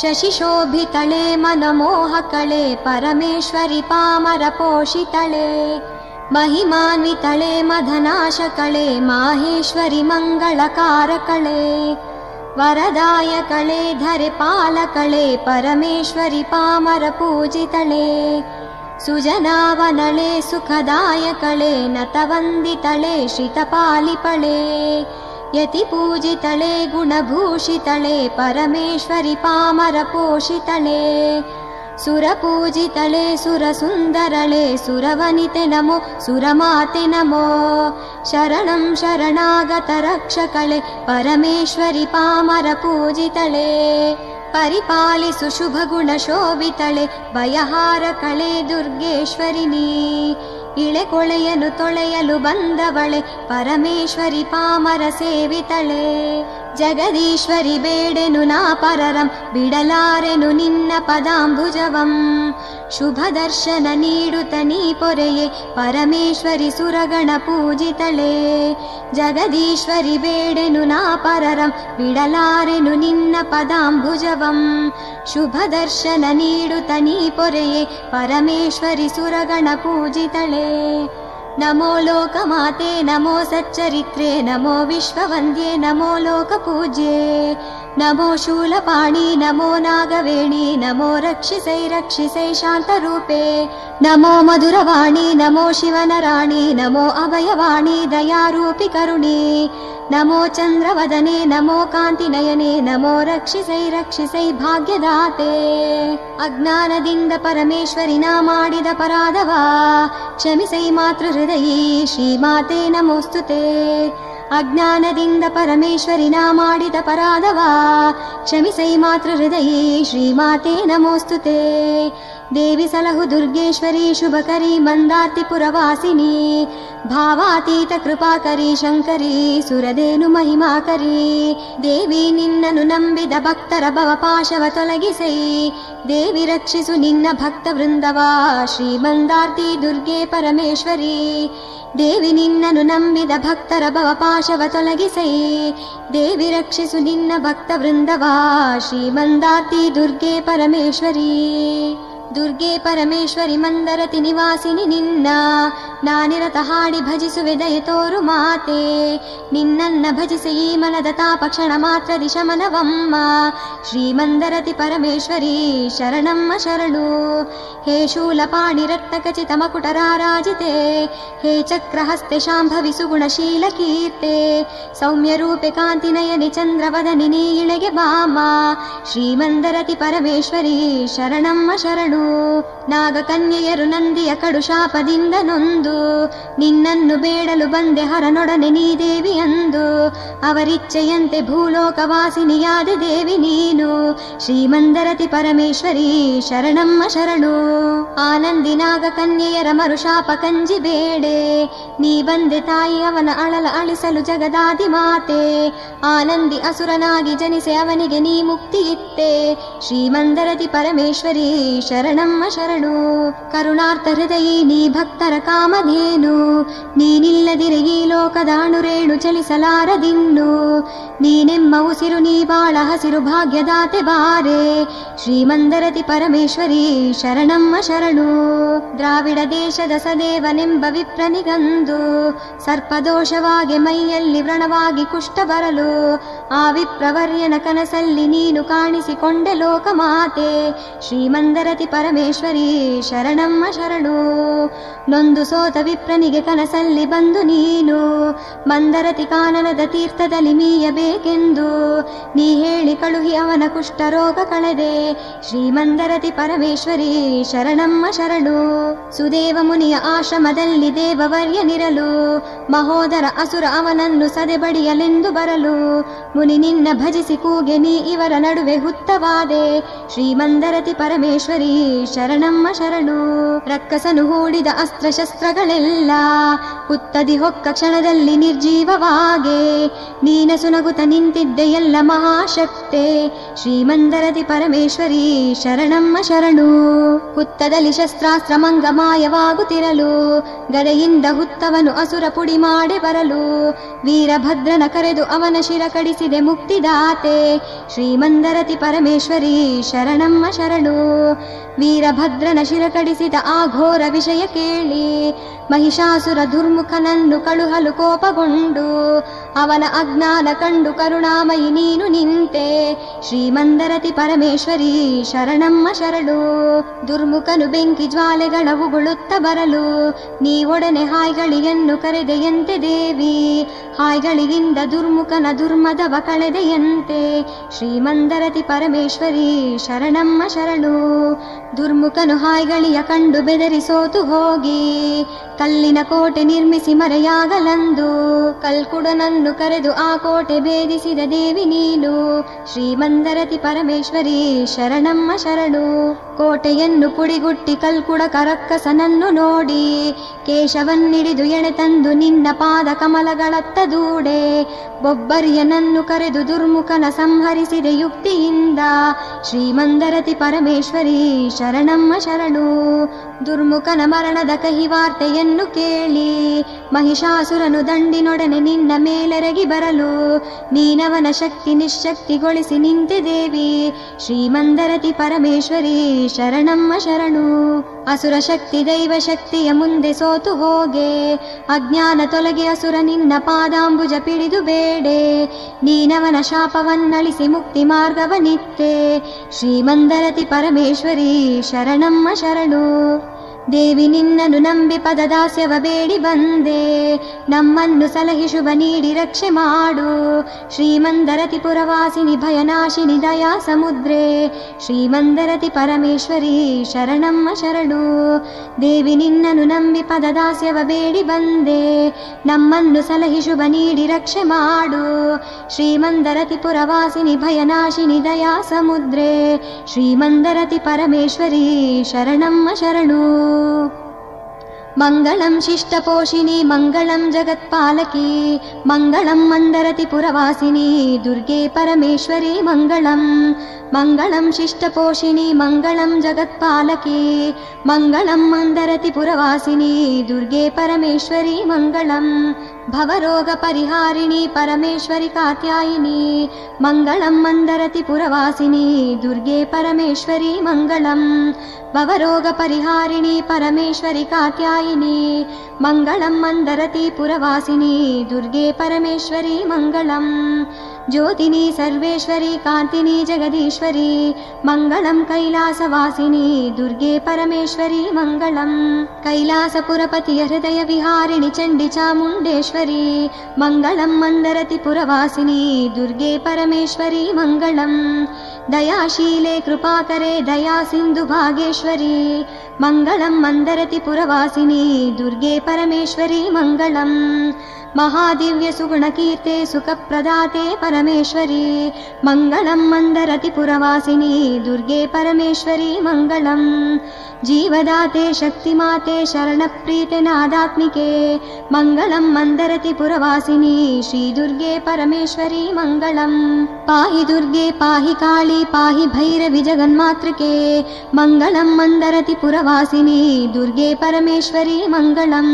शशिशोभितले मनमोहकले परमेश्वरि पामरपोषितले महिमानितले मदनाशकले माहेश्वरि मङ्गलकारकले वरदायकले धरिपालकले परमेश्वरि पामरपूजितले सुजनावनले सुखदायकले नतवन्दितले श्रितपालिपळे यतिपूजितले गुणभूषितले परमेश्वरि पामरपोषितले सुरपूजितले सुरसुन्दरले सुरवनिते नमो सुरमाते नमो शरणं शरणागतरक्षकले परमेश्वरि पामरपूजितले। ಪಾಮರ ಪೋಷಿತಳೆ ಸುರಪೂಜಿತಳೆ ಸುರಸುಂದರಳೆ ಸುರವನಿತೆ ನಮೋ ಸುರಮಾತೆ ನಮೋ ಶರಣಂ ಶರಣಾಗತ ರಕ್ಷಕಳೆ ಪರಮೇಶ್ವರಿ ಪಾಮರ ಪೂಜಿತಳೆ ಪರಿಪಾಲಿಸು ಶುಭ ಗುಣ ಶೋಭಿತಳೆ ಭಯಹಾರ ಕಳೆ ದುರ್ಗೇಶ್ವರಿನಿ ಇಳೆ ಕೊಳೆಯಲು ತೊಳೆಯಲು ಬಂದವಳೆ ಪರಮೇಶ್ವರಿ ಪಾಮರ ಸೇವಿತಳೆ ಜಗದೀಶ್ವರಿ ಬೇಡೆನು ನಾ ಪರರಂ ಬಿಡಲಾರೆನು ನಿನ್ನ ಪದಾಂಬುಜವಂ ಶುಭ ದರ್ಶನ ನೀಡುತ್ತ ನೀ ಪೊರೆಯೇ ಪರಮೇಶ್ವರಿ ಸುರಗಣ ಪೂಜಿತಳೆ ಜಗದೀಶ್ವರಿ ಬೇಡೆನು ನಾ ಪರರಂ ಬಿಡಲಾರೆನು ನಿನ್ನ ಪದಾಂಬುಜವಂ ಶುಭ ದರ್ಶನ ನೀಡುತ್ತ ನೀ ಪೊರೆಯೇ ಪರಮೇಶ್ವರಿ ಸುರಗಣ ಪೂಜಿತಳೆ नमो लोकमाते नमो सच्चरित्रे नमो विश्ववन्द्ये नमो लोकपूज्ये। नमो शूलपाणि नमो नागवेणी नमो रक्षिसै रक्षिसै शान्तरूपे नमो मधुरवाणी नमो शिवनराणि नमो अभयवाणी दयारूपि करुणे नमो चन्द्रवदने नमो कान्तिनयने नमो रक्षिसै रक्षिसै ಭಾಗ್ಯದಾತೆ ಅಜ್ಞಾನದಿಂದ ಪರಮೇಶ್ವರಿನ ಮಾಡಿದ ಪರಾಧವ ಕ್ಷಮಿಸೈ ಮಾತೃ ಹೃದಯಿ ಶ್ರೀಮಾತೆ ನಮೋಸ್ತುತೆ ಅಜ್ಞಾನದಿಂದ ಪರಮೇಶ್ವರಿನ ಮಾಡಿದ ಪರಾಧವ ಕ್ಷಮಿಸೈ ಮಾತೃ ಹೃದಯಿ ಶ್ರೀಮಾತೆ ನಮೋಸ್ತುತೆ ದೇವಿ ಸಲಹು ದುರ್ಗೇಶ್ವರಿ ಶುಭಕರಿ ಮಂದಾರ್ತಿ ಪುರವಾಸಿನಿ ಭಾವಾತೀತ ಕೃಪಾಕರಿ ಶಂಕರಿ ಸುರದೇನು ಮಹಿಮಾಕರಿ ದೇವಿ ನಿನ್ನನ್ನು ನಂಬಿದ ಭಕ್ತರ ಭವಪಾಶವ ತೊಲಗಿಸೈ ದೇವಿ ರಕ್ಷಿಸು ನಿನ್ನ ಭಕ್ತ ವೃಂದವ ಶ್ರೀಮಂದಾರ್ತಿ ದುರ್ಗೆ ಪರಮೇಶ್ವರಿ ದೇವಿ ನಿನ್ನನ್ನು ನಂಬಿದ ಭಕ್ತರ ಭವಪಾಶವ ತೊಲಗಿಸೈ ದೇವಿ ರಕ್ಷಿಸು ನಿನ್ನ ಭಕ್ತ ವೃಂದವ ಶ್ರೀಮಂದಾರ್ತಿ ದುರ್ಗೆ ಪರಮೇಶ್ವರಿ ದುರ್ಗೆ ಪರಮೇಶ್ವರಿ ಮಂದರತಿ ನಿವಾಸಿನಿ ನಿನ್ನ. ನಾನಿರತ ಹಾಡಿ ಭಜಿಸುವೆ ದಯ ತೋರು ಮಾತೆ. ನಿನ್ನನ್ನ ಭಜಿಸಿ ಈ ಮನದ ತಾಪ ಕ್ಷಣ ಮಾತ್ರ ದಿಶಮನವಮ್ಮ. ಶ್ರೀಮಂದರತಿ ಪರಮೇಶ್ವರಿ ಶರಣಮ್ಮ ಶರಣು. ಹೇ ಶೂಲಪಾಣಿ ರತ್ನಖಚಿತ ಮಕುಟರಾರಾಜಿತೆ ಹೇ ಚಕ್ರಹಸ್ತೆ ಶಾಂಭವಿ ಸುಗುಣಶೀಲ ಕೀರ್ತೆ. ಸೌಮ್ಯ ರೂಪೆ ಕಾಂತಿ ನಯನಿ ಚಂದ್ರವದನಿ ನೀ ಇಳೆಗೆ ಬಾಮ. ಶ್ರೀಮಂದರತಿ ಪರಮೇಶ್ವರಿ ಶರಣಮ್ಮ ಶರಣು. ನಾಗಕನ್ಯೆಯರು ನಂದಿಯ ಕಡು ಶಾಪದಿಂದ ನೊಂದು. ನಿನ್ನನ್ನು ಬೇಡಲು ಬಂದೆ ಹರನೊಡನೆ ನೀ ದೇವಿ ಅಂದು. ಅವರಿಚ್ಛೆಯಂತೆ ಭೂಲೋಕವಾಸಿನಿಯಾದ ದೇವಿ ನೀನು. ಶ್ರೀಮಂದರತಿ ಪರಮೇಶ್ವರಿ, ಶರಣಮ್ಮ ಶರಣು. ಆನಂದಿ ನಾಗಕನ್ಯೆಯರ ಮರುಶಾಪ ಕಂಜಿ ಬೇಡೆ. ನೀ ಬಂದೆ ತಾಯಿ ಅವನ ಅಳಲ ಅಳಿಸಲು ಜಗದಾದಿ ಮಾತೆ. ಆನಂದಿ ಅಸುರನಾಗಿ ಜನಿಸಿ ಅವನಿಗೆ ನೀ ಮುಕ್ತಿ ಇತ್ತೆ. ಶ್ರೀಮಂದರತಿ ಪರಮೇಶ್ವರಿ ಶರಣು ಕರುಣಾರ್ಥ ಹೃದಯಿ ನೀ ಭಕ್ತರ ಕಾಮಧೇನು ನೀನಿಲ್ಲದಿರೆ ಈ ಲೋಕದಾಣುರೇಣು ಚಲಿಸಲಾರದಿನ್ನು ನೀನೆಮ್ಮ ಉಸಿರು ನೀ ಬಾಳ ಹಸಿರು ಭಾಗ್ಯದಾತೆ ಬಾರೆ ಶ್ರೀಮಂದರತಿ ಪರಮೇಶ್ವರಿ ಶರಣಮ್ಮ ಶರಣು ದ್ರಾವಿಡ ದೇಶದ ಸದೇವನೆಂಬ ವಿಪ್ರನಿಗಂದು ಸರ್ಪದೋಷವಾಗಿ ಮೈಯಲ್ಲಿ ವ್ರಣವಾಗಿ ಕುಷ್ಠ ಬರಲು ಆ ವಿಪ್ರವರ್ಯನ ಕನಸಲ್ಲಿ ನೀನು ಕಾಣಿಸಿಕೊಂಡೆ ಲೋಕಮಾತೆ ಶ್ರೀಮಂದರತಿ ಪರಮೇಶ್ವರಿ ಶರಣಮ್ಮ ಶರಣು. ನೊಂದು ಸೋತ ವಿಪ್ರನಿಗೆ ಕನಸಲ್ಲಿ ಬಂದು ನೀನು. ಮಂದರತಿ ಕಾನನದ ತೀರ್ಥದಲ್ಲಿ ಮೀಯಬೇಕೆಂದು. ನೀ ಹೇಳಿ ಕಳುಹಿ ಅವನ ಕುಷ್ಠರೋಗ ಕಳೆದೆ. ಶ್ರೀಮಂದರತಿ ಪರಮೇಶ್ವರಿ ಶರಣಮ್ಮ ಶರಣು. ಸುದೇವ ಮುನಿಯ ಆಶ್ರಮದಲ್ಲಿ ದೇವವರ್ಯನಿರಲು. ಮಹೋದರ ಅಸುರ ಅವನನ್ನು ಸದೆಬಡಿಯಲೆಂದು ಬರಲು. ಮುನಿ ನಿನ್ನ ಭಜಿಸಿ ಕೂಗೆ ನೀ ಇವರ ನಡುವೆ ಹುತ್ತವಾದೆ. ಶ್ರೀಮಂದರತಿ ಪರಮೇಶ್ವರಿ ಶರಣಮ್ಮ ಶರಣು. ರಕ್ಕಸನು ಹೂಡಿದ ಅಸ್ತ್ರಶಸ್ತ್ರಗಳೆಲ್ಲ ಹುತ್ತದಿ ಹೊಕ್ಕ ಕ್ಷಣದಲ್ಲಿ ನಿರ್ಜೀವವಾಗೆ. ನೀನಸುನಗುತ ನಿಂತಿದ್ದೆ ಎಲ್ಲ ಮಹಾಶಕ್ತೆ. ಶ್ರೀಮಂದರತಿ ಪರಮೇಶ್ವರಿ ಶರಣಮ್ಮ ಶರಣು. ಹುತ್ತದಲ್ಲಿ ಶಸ್ತ್ರಾಸ್ತ್ರ ಮಂಗ ಮಾಯವಾಗುತ್ತಿರಲು, ಗದೆಯಿಂದ ಹುತ್ತವನು ಅಸುರ ಪುಡಿ ಮಾಡಿ ಬರಲು, ವೀರಭದ್ರನ ಕರೆದು ಅವನ ಶಿರ ಕಡಿಸಿದೆ ಮುಕ್ತಿದಾತೆ. ಶ್ರೀಮಂದರತಿ ಪರಮೇಶ್ವರಿ ಶರಣಮ್ಮ ಶರಣು. ವೀರಭದ್ರನ ಶಿರ ಕಡಿಸಿದ ಆ ಘೋರ ವಿಷಯ ಕೇಳಿ ಮಹಿಷಾಸುರ ದುರ್ಮುಖನನ್ನು ಕಳುಹಲು ಕೋಪಗೊಂಡು ಅವನ ಅಜ್ಞಾನ ಕಂಡು ಕರುಣಾಮಯಿ ನೀನು ನಿಂತೆ. ಶ್ರೀಮಂದರತಿ ಪರಮೇಶ್ವರಿ, ಶರಣಮ್ಮ ಶರಣು. ದುರ್ಮುಖನು ಬೆಂಕಿ ಜ್ವಾಲೆಗಳ ಉಗುಳುತ್ತ ಬರಲು. ನೀವೊಡನೆ ಹಾಯ್ಗಳಿಯನ್ನು ಕರೆದೆಯಂತೆ ದೇವಿ. ಹಾಯ್ಗಳಿಗಿಂದ ದುರ್ಮುಖನ ದುರ್ಮದವ ಕಳೆದೆಯಂತೆ. ಶ್ರೀಮಂದರತಿ ಪರಮೇಶ್ವರಿ, ಶರಣಮ್ಮ ಶರಣು. ದುರ್ಮುಖನು ಹಾಯ್ಗಳಿಯ ಕಂಡು ಬೆದರಿಸೋತು ಹೋಗಿ. ಕಲ್ಲಿನ ಕೋಟೆ ನಿರ್ಮಿಸಿ ಮರೆಯಾಗಲಂದು. ಕಲ್ಕುಡನನ್ನು ಕರೆದು ಆ ಕೋಟೆ ಭೇದಿಸಿದ ದೇವಿ ನೀನು. ಶ್ರೀಮಂದರತಿ ಪರಮೇಶ್ವರಿ, ಶರಣಮ್ಮ ಶರಣು. ಕೋಟೆಯನ್ನು ಪುಡಿಗುಟ್ಟಿ ಕಲ್ಕುಡ ಕರಕ್ಕಸನನ್ನು ನೋಡಿ. ಕೇಶವನ್ನಿಡಿದು ಎಣೆ ತಂದು ನಿನ್ನ ಪಾದ ಕಮಲಗಳತ್ತ ದೂಡೆ. ಬೊಬ್ಬರಿಯನನ್ನು ಕರೆದು ದುರ್ಮುಖನ ಸಂಹರಿಸಿದ ಯುಕ್ತಿಯಿಂದ. ಶ್ರೀಮಂದರತಿ ಪರಮೇಶ್ವರಿ, ಶರಣಮ್ಮ ಶರಣು. ದುರ್ಮುಖನ ಮರಣದ ಕಹಿ ವಾರ್ತೆಯನ್ನು ಕೇಳಿ, ಮಹಿಷಾಸುರನು ದಂಡಿನೊಡನೆ ನಿನ್ನ ಮೇಲೆರಗಿ ಬರಲು, ನೀನವನ ಶಕ್ತಿ ನಿಶ್ಶಕ್ತಿಗೊಳಿಸಿ ನಿಂತೆ ದೇವಿ, ಶ್ರೀಮಂದರತಿ ಪರಮೇಶ್ವರಿ ಶರಣಮ್ಮ ಶರಣು. ಅಸುರ ಶಕ್ತಿ ದೈವ ಶಕ್ತಿಯ ಮುಂದೆ ಸೋತು ಹೋಗೆ, ಅಜ್ಞಾನ ತೊಲಗಿ ಅಸುರ ನಿನ್ನ ಪಾದಾಂಬುಜ ಪಿಡಿದು ಬೇಡೆ, ನೀನವನ ಶಾಪವನ್ನಳಿಸಿ ಮುಕ್ತಿ ಮಾರ್ಗವನಿತ್ತೆ ಶ್ರೀಮಂದರತಿ ಪರಮೇಶ್ವರಿ ಶರಣಮ್ಮ ಶರಣು. ದೇವಿ ನಿನ್ನನ್ನು ನಂಬಿ ಪದದಾಸ್ಯವ ಬೇಡಿ ಬಂದೆ ನಮ್ಮನ್ನು ಸಲಹಿ ಶುಭ ನೀಡಿ ರಕ್ಷೆ ಮಾಡು ಶ್ರೀಮಂದರತಿ ಪುರವಾಸಿನಿ ಭಯನಾಶಿನಿ ದಯಾ ಸಮುದ್ರೆ ಶ್ರೀಮಂದರತಿ ಪರಮೇಶ್ವರಿ ಶರಣಮ್ಮ ಶರಣು ದೇವಿ ನಿನ್ನನ್ನು ನಂಬಿ ಪದದಾಸ್ಯವ ಬೇಡಿ ಬಂದೆ ನಮ್ಮನ್ನು ಸಲಹಿ ಶುಭ ನೀಡಿ ರಕ್ಷೆ ಮಾಡು ಶ್ರೀಮಂದರತಿ ಪುರವಾಸಿನಿ ಭಯನಾಶಿನಿ ದಯಾ ಸಮುದ್ರೆ ಶ್ರೀಮಂದರತಿ ಪರಮೇಶ್ವರಿ ಶರಣಮ್ಮ ಶರಣು मङ्गलं शिष्टपोषिणी मङ्गलं जगत्पालकी मङ्गलं मन्दरति पुरवासिनी दुर्गे परमेश्वरी मङ्गलम्। मङ्गलं शिष्टपोषिणी मङ्गलं जगत्पालकी मङ्गलं मन्दरति पुरवासिनी दुर्गे परमेश्वरी मङ्गलम् भवरोगपरिहारिणी परमेश्वरि कात्यायिनी मङ्गलं मन्दरति पुरवासिनी दुर्गे परमेश्वरी मङ्गलम् भवरोगपरिहारिणी परमेश्वरि कात्यायिनी मङ्गलं मन्दरति पुरवासिनी दुर्गे परमेश्वरी मङ्गलम् ज्योतिनी सर्वेश्वरी कान्तिनी जगदीश्वरी मङ्गलं कैलासवासिनी दुर्गे परमेश्वरी मङ्गलम् चण्डि चामुण्डेश्वरी मङ्गलं मन्दरति पुरवासिनी दुर्गे परमेश्वरी मङ्गलम् दयाशीले कृपाकरे दया सिन्धु भागेश्वरी मङ्गलं मन्दरति पुरवासिनी दुर्गे परमेश्वरी मङ्गलम् महादिव्यसुगुणकीर्ते सुखप्रदाते परमेश्वरी मङ्गलं मन्दरति पुरवासिनी दुर्गे परमेश्वरी मङ्गलम् जीवदाते शक्तिमाते शरणप्रीते नादात्मिके मङ्गलं मन्दरति पुरवासिनी श्रीदुर्गे परमेश्वरी मङ्गलम् पाहि दुर्गे पाहि काळी पाहि भैरवि जगन्मातृके मङ्गलं मन्दरति पुरवासिनी दुर्गे परमेश्वरी मङ्गलम्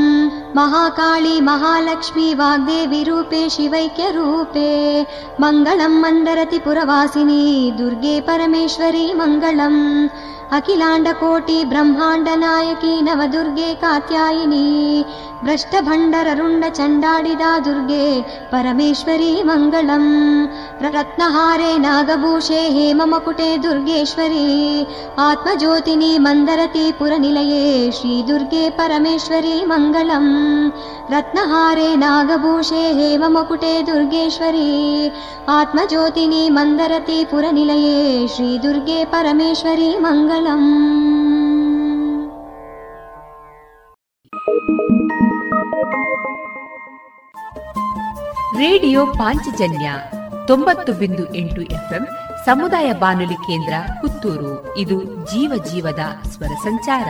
महाकाली महालक्ष्मी वाग्देवी रूपे शिवैक्यरूपे मङ्गलं मन्दरति पुरवासिनी दुर्गे परमेश्वरी मङ्गलम्। अखिलाण्डकोटि ब्रह्माण्डनायकी नवदुर्गे कात्यायिनी। भ्रष्टभण्डररुण्ड चण्डाडिदा दुर्गे परमेश्वरी मङ्गलम्। रत्नहारे नागभूषे हेममकुटे दुर्गेश्वरी। आत्मज्योतिनी मन्दरति पुरनिलये श्रीदुर्गे परमेश्वरी मङ्गलम्। रत्नहारे नागभूषे हेममकुटे दुर्गेश्वरी आत्मज्योतिनी मन्दरति पुरनिलये श्रीदुर्गे परमेश्वरी मङ्गलम् ರೇಡಿಯೋ ಪಾಂಚಜನ್ಯ ತೊಂಬತ್ತು ಬಿಂದು ಎಂಟು ಎಫ್ಎಂ ಸಮುದಾಯ ಬಾನುಲಿ ಕೇಂದ್ರ ಪುತ್ತೂರು ಇದು ಜೀವ ಜೀವದ ಸ್ವರ ಸಂಚಾರ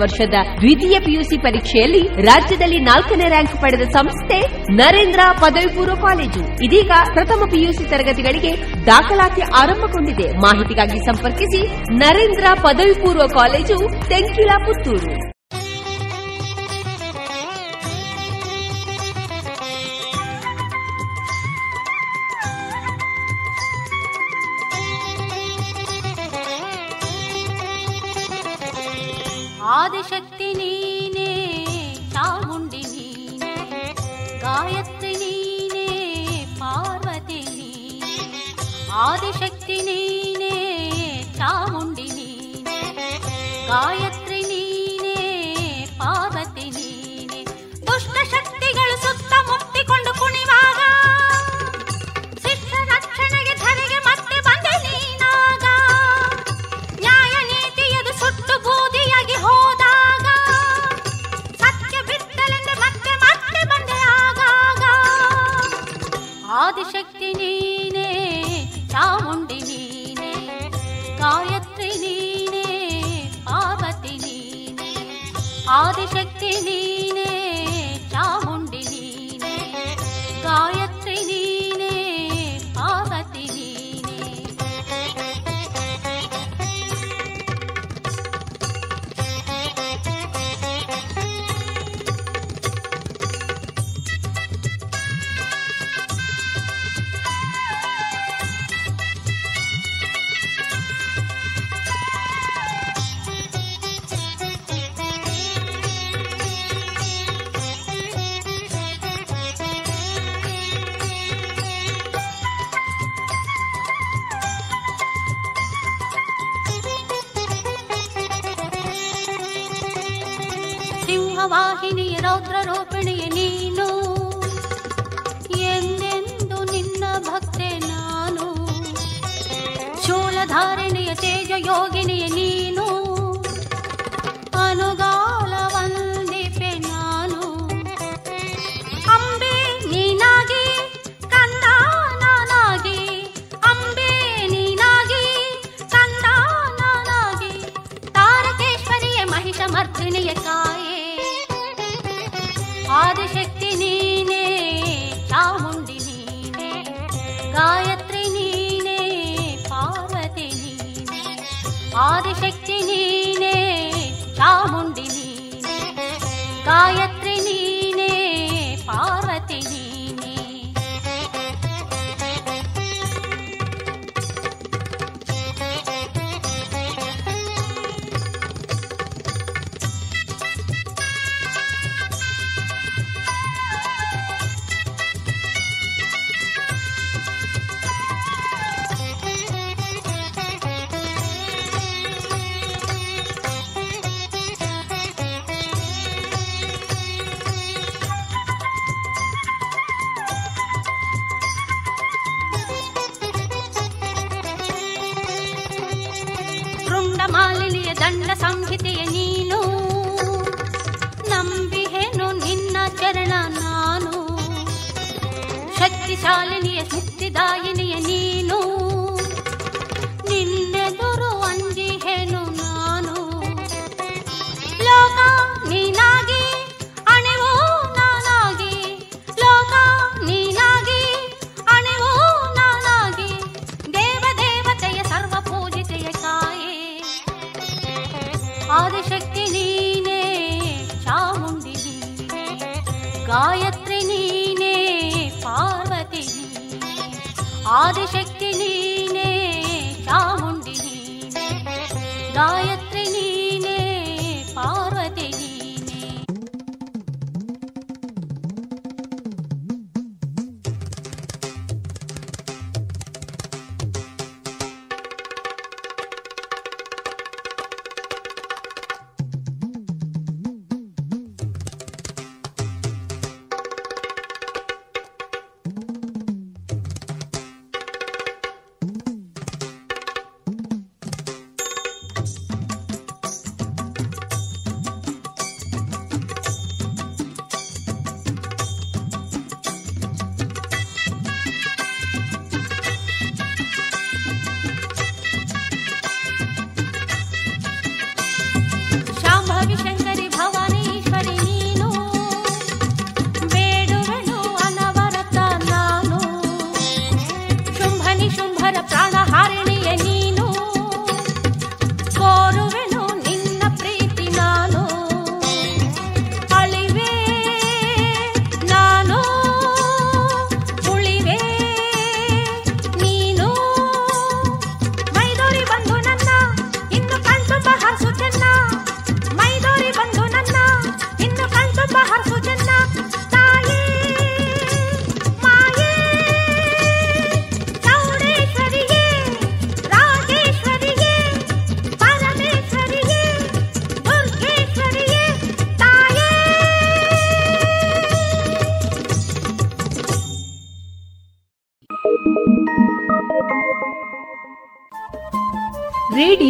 ವರ್ಷದ ದ್ವಿತೀಯ ಪಿಯುಸಿ ಪರೀಕ್ಷೆಯಲ್ಲಿ ರಾಜ್ಯದಲ್ಲಿ ನಾಲ್ಕನೇ ರ್ಯಾಂಕ್ ಪಡೆದ ಸಂಸ್ಥೆ ನರೇಂದ್ರ ಪದವಿ ಪೂರ್ವ ಕಾಲೇಜು. ಇದೀಗ ಪ್ರಥಮ ಪಿಯುಸಿ ತರಗತಿಗಳಿಗೆ ದಾಖಲಾತಿ ಆರಂಭಗೊಂಡಿದೆ. ಮಾಹಿತಿಗಾಗಿ ಸಂಪರ್ಕಿಸಿ ನರೇಂದ್ರ ಪದವಿ ಪೂರ್ವ ಕಾಲೇಜು, ತೆಂಕಿಲಾ, ಪುತ್ತೂರು. ಆದಿಶಕ್ತಿ ನೀನೇ, ಚಾಮುಂಡಿ ನೀನೇ, ಗಾಯತ್ರಿ ನೀನೇ, ಪಾರ್ವತಿ ನೀನೇ. ದುಷ್ಟ ಶಕ್ತಿಗಳು ಸುತ್ತ ಮುಟ್ಟಿಕೊಂಡು ಕುಣಿವಾಗ ಶಿಷ್ಟ ರಕ್ಷಣೆಗೆ ಧರೆಗೆ ಮತ್ತೆ ಬಂದೆ ನೀನಾಗ. ನ್ಯಾಯ ನೀತಿಯದು ಸುಟ್ಟು ಬೂದಿಯಾಗಿ ಹೋದಾಗ, ಸತ್ಯ ಬಿತ್ತಲೆಂದು ಮತ್ತೆ ಮತ್ತೆ ಬಂದೆ ಆದಿಶಕ್ತಿ ನೀನೇ ಚಾಮುಂಡಿ ನೀನೇ ಗಾಯತ್ರಿ ನೀನೇ ಪಾರ್ವತಿ ನೀನೇ ಆದಿಶಕ್ತಿ ನೀನೇ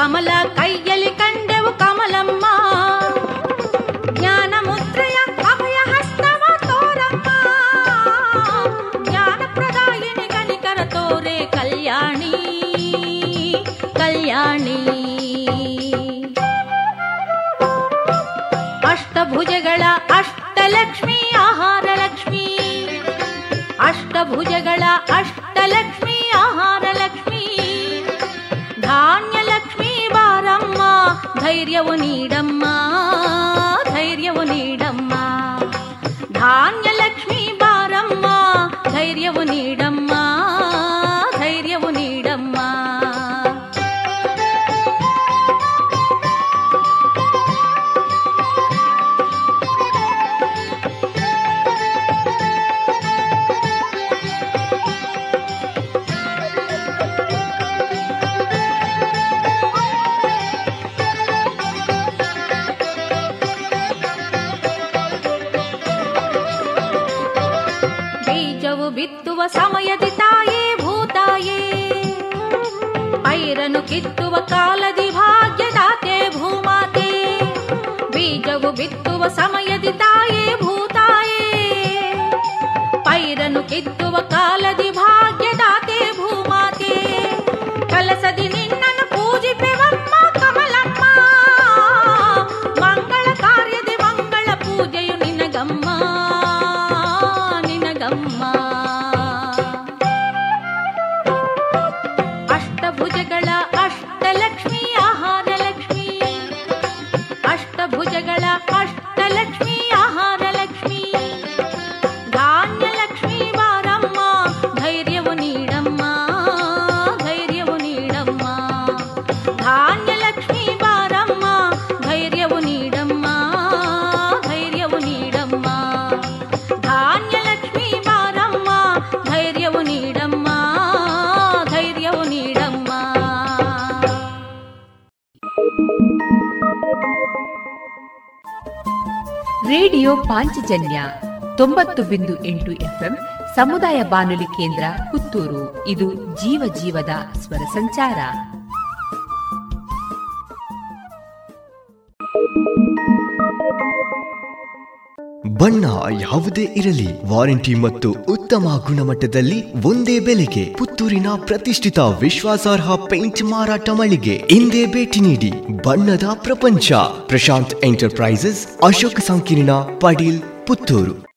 ಕಮಲ ಕೈಯಲ್ಲಿ నీడమ్మ ಪಾಂಚಜನ್ಯ ತೊಂಬತ್ತು ಬಿಂದು ಎಂಟು ಎಫ್ಎಂ ಸಮುದಾಯ ಬಾನುಲಿ ಕೇಂದ್ರ ಪುತ್ತೂರು. ಇದು ಜೀವ ಜೀವದ ಸ್ವರ ಸಂಚಾರ. ಬಣ್ಣ ಯಾವುದೇ ಇರಲಿ, ವಾರಂಟಿ ಮತ್ತು ಉತ್ತಮ ಗುಣಮಟ್ಟದಲ್ಲಿ ಒಂದೇ ಬೆಲೆಗೆ ಪುತ್ತೂರಿನ ಪ್ರತಿಷ್ಠಿತ ವಿಶ್ವಾಸಾರ್ಹ ಪೇಂಟ್ ಮಾರಾಟ ಮಳಿಗೆ ಇಂದೇ ಭೇಟಿ ನೀಡಿ ಬಣ್ಣದ ಪ್ರಪಂಚ. ಪ್ರಶಾಂತ್ ಎಂಟರ್ಪ್ರೈಸಸ್ ಅಶೋಕ ಸಂಕೀರ್ಣ, ಪಾಟೀಲ್ Puturu.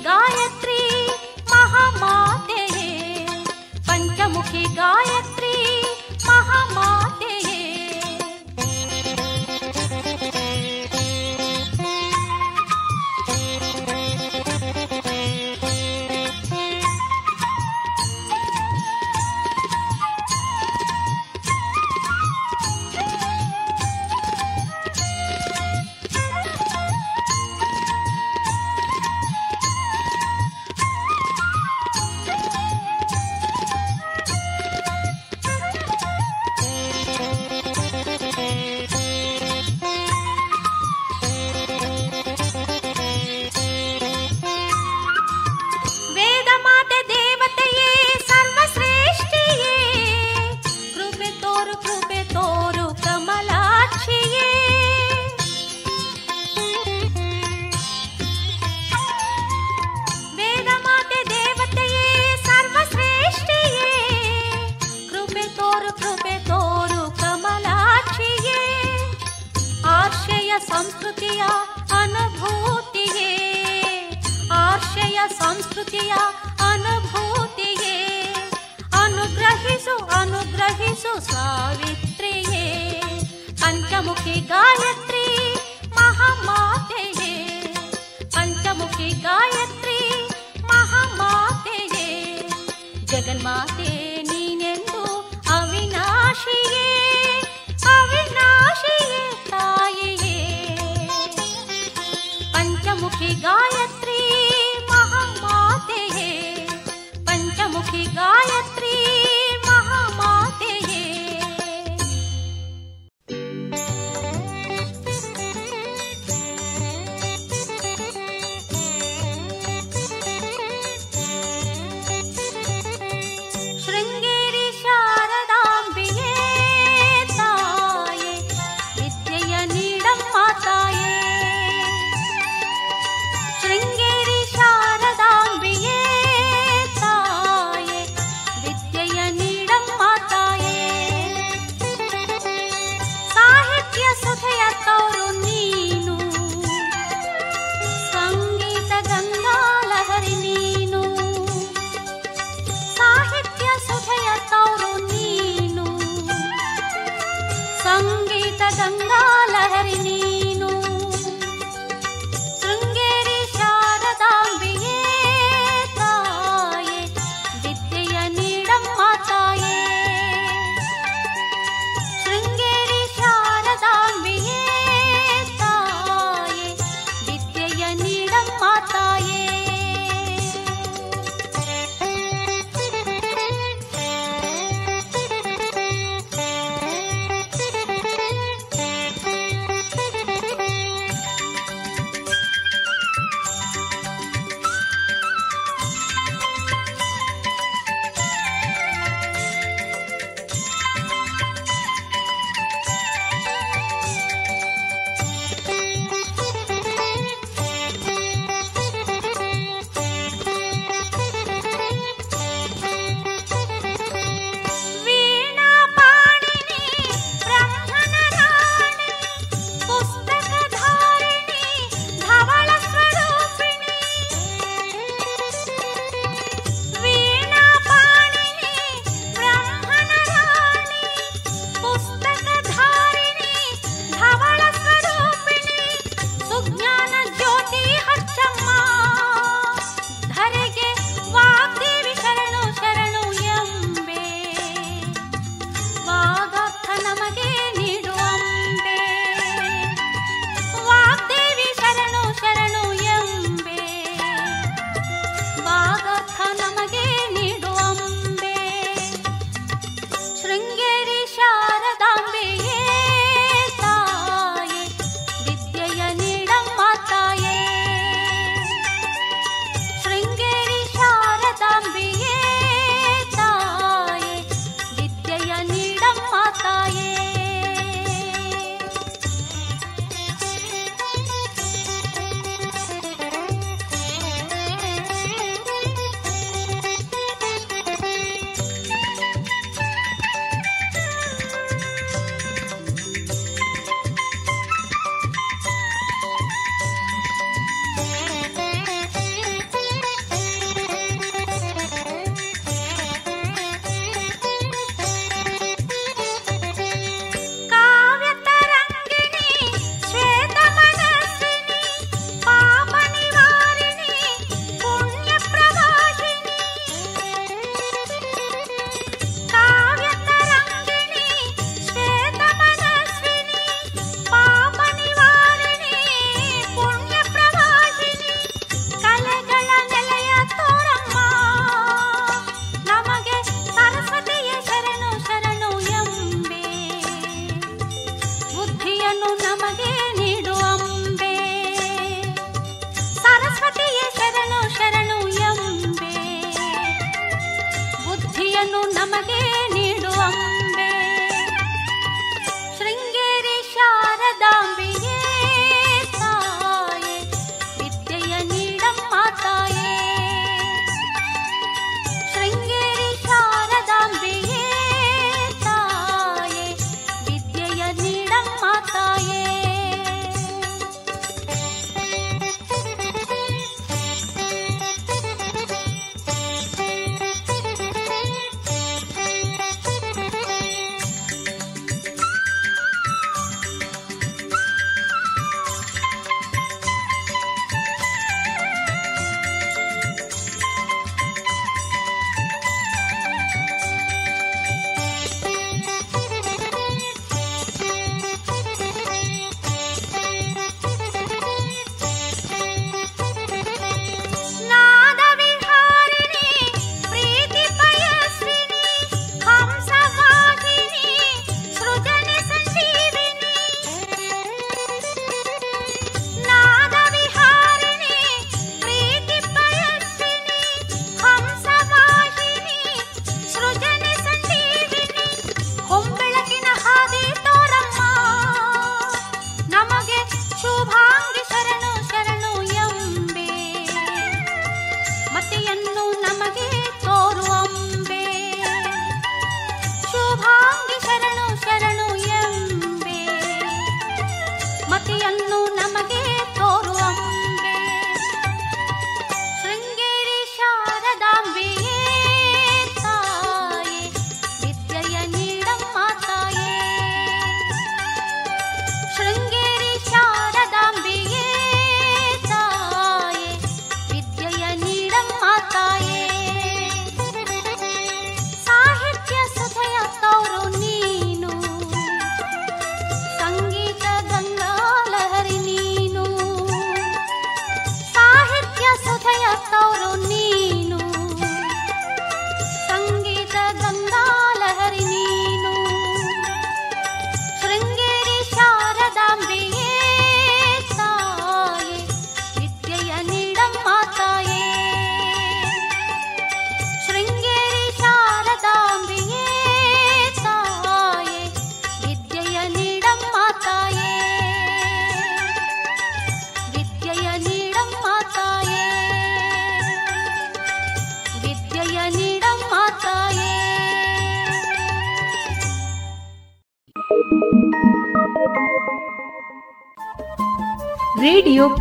गायत्री महामाते। पञ्चमुखी गायत्री महामा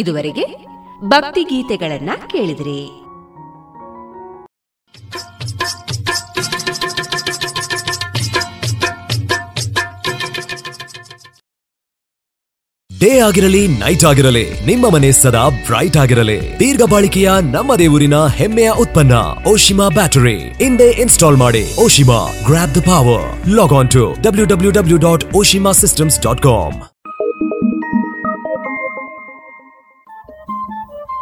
ಇದುವರೆಗೆ ಭಕ್ತಿ ಗೀತೆಗಳನ್ನ ಕೇಳಿದ್ರಿ. ಡೇ ಆಗಿರಲಿ, ನೈಟ್ ಆಗಿರಲಿ, ನಿಮ್ಮ ಮನೆ ಸದಾ ಬ್ರೈಟ್ ಆಗಿರಲಿ. ದೀರ್ಘ ಬಾಳಿಕೆಯ ನಮ್ಮ ದೇವರಿನ ಹೆಮ್ಮೆಯ ಉತ್ಪನ್ನ, ಓಶಿಮಾ ಬ್ಯಾಟರಿ. ಇಂದೇ ಇನ್ಸ್ಟಾಲ್ ಮಾಡಿ, Oshima grab the power log on to W W W dot Oshima systems dot com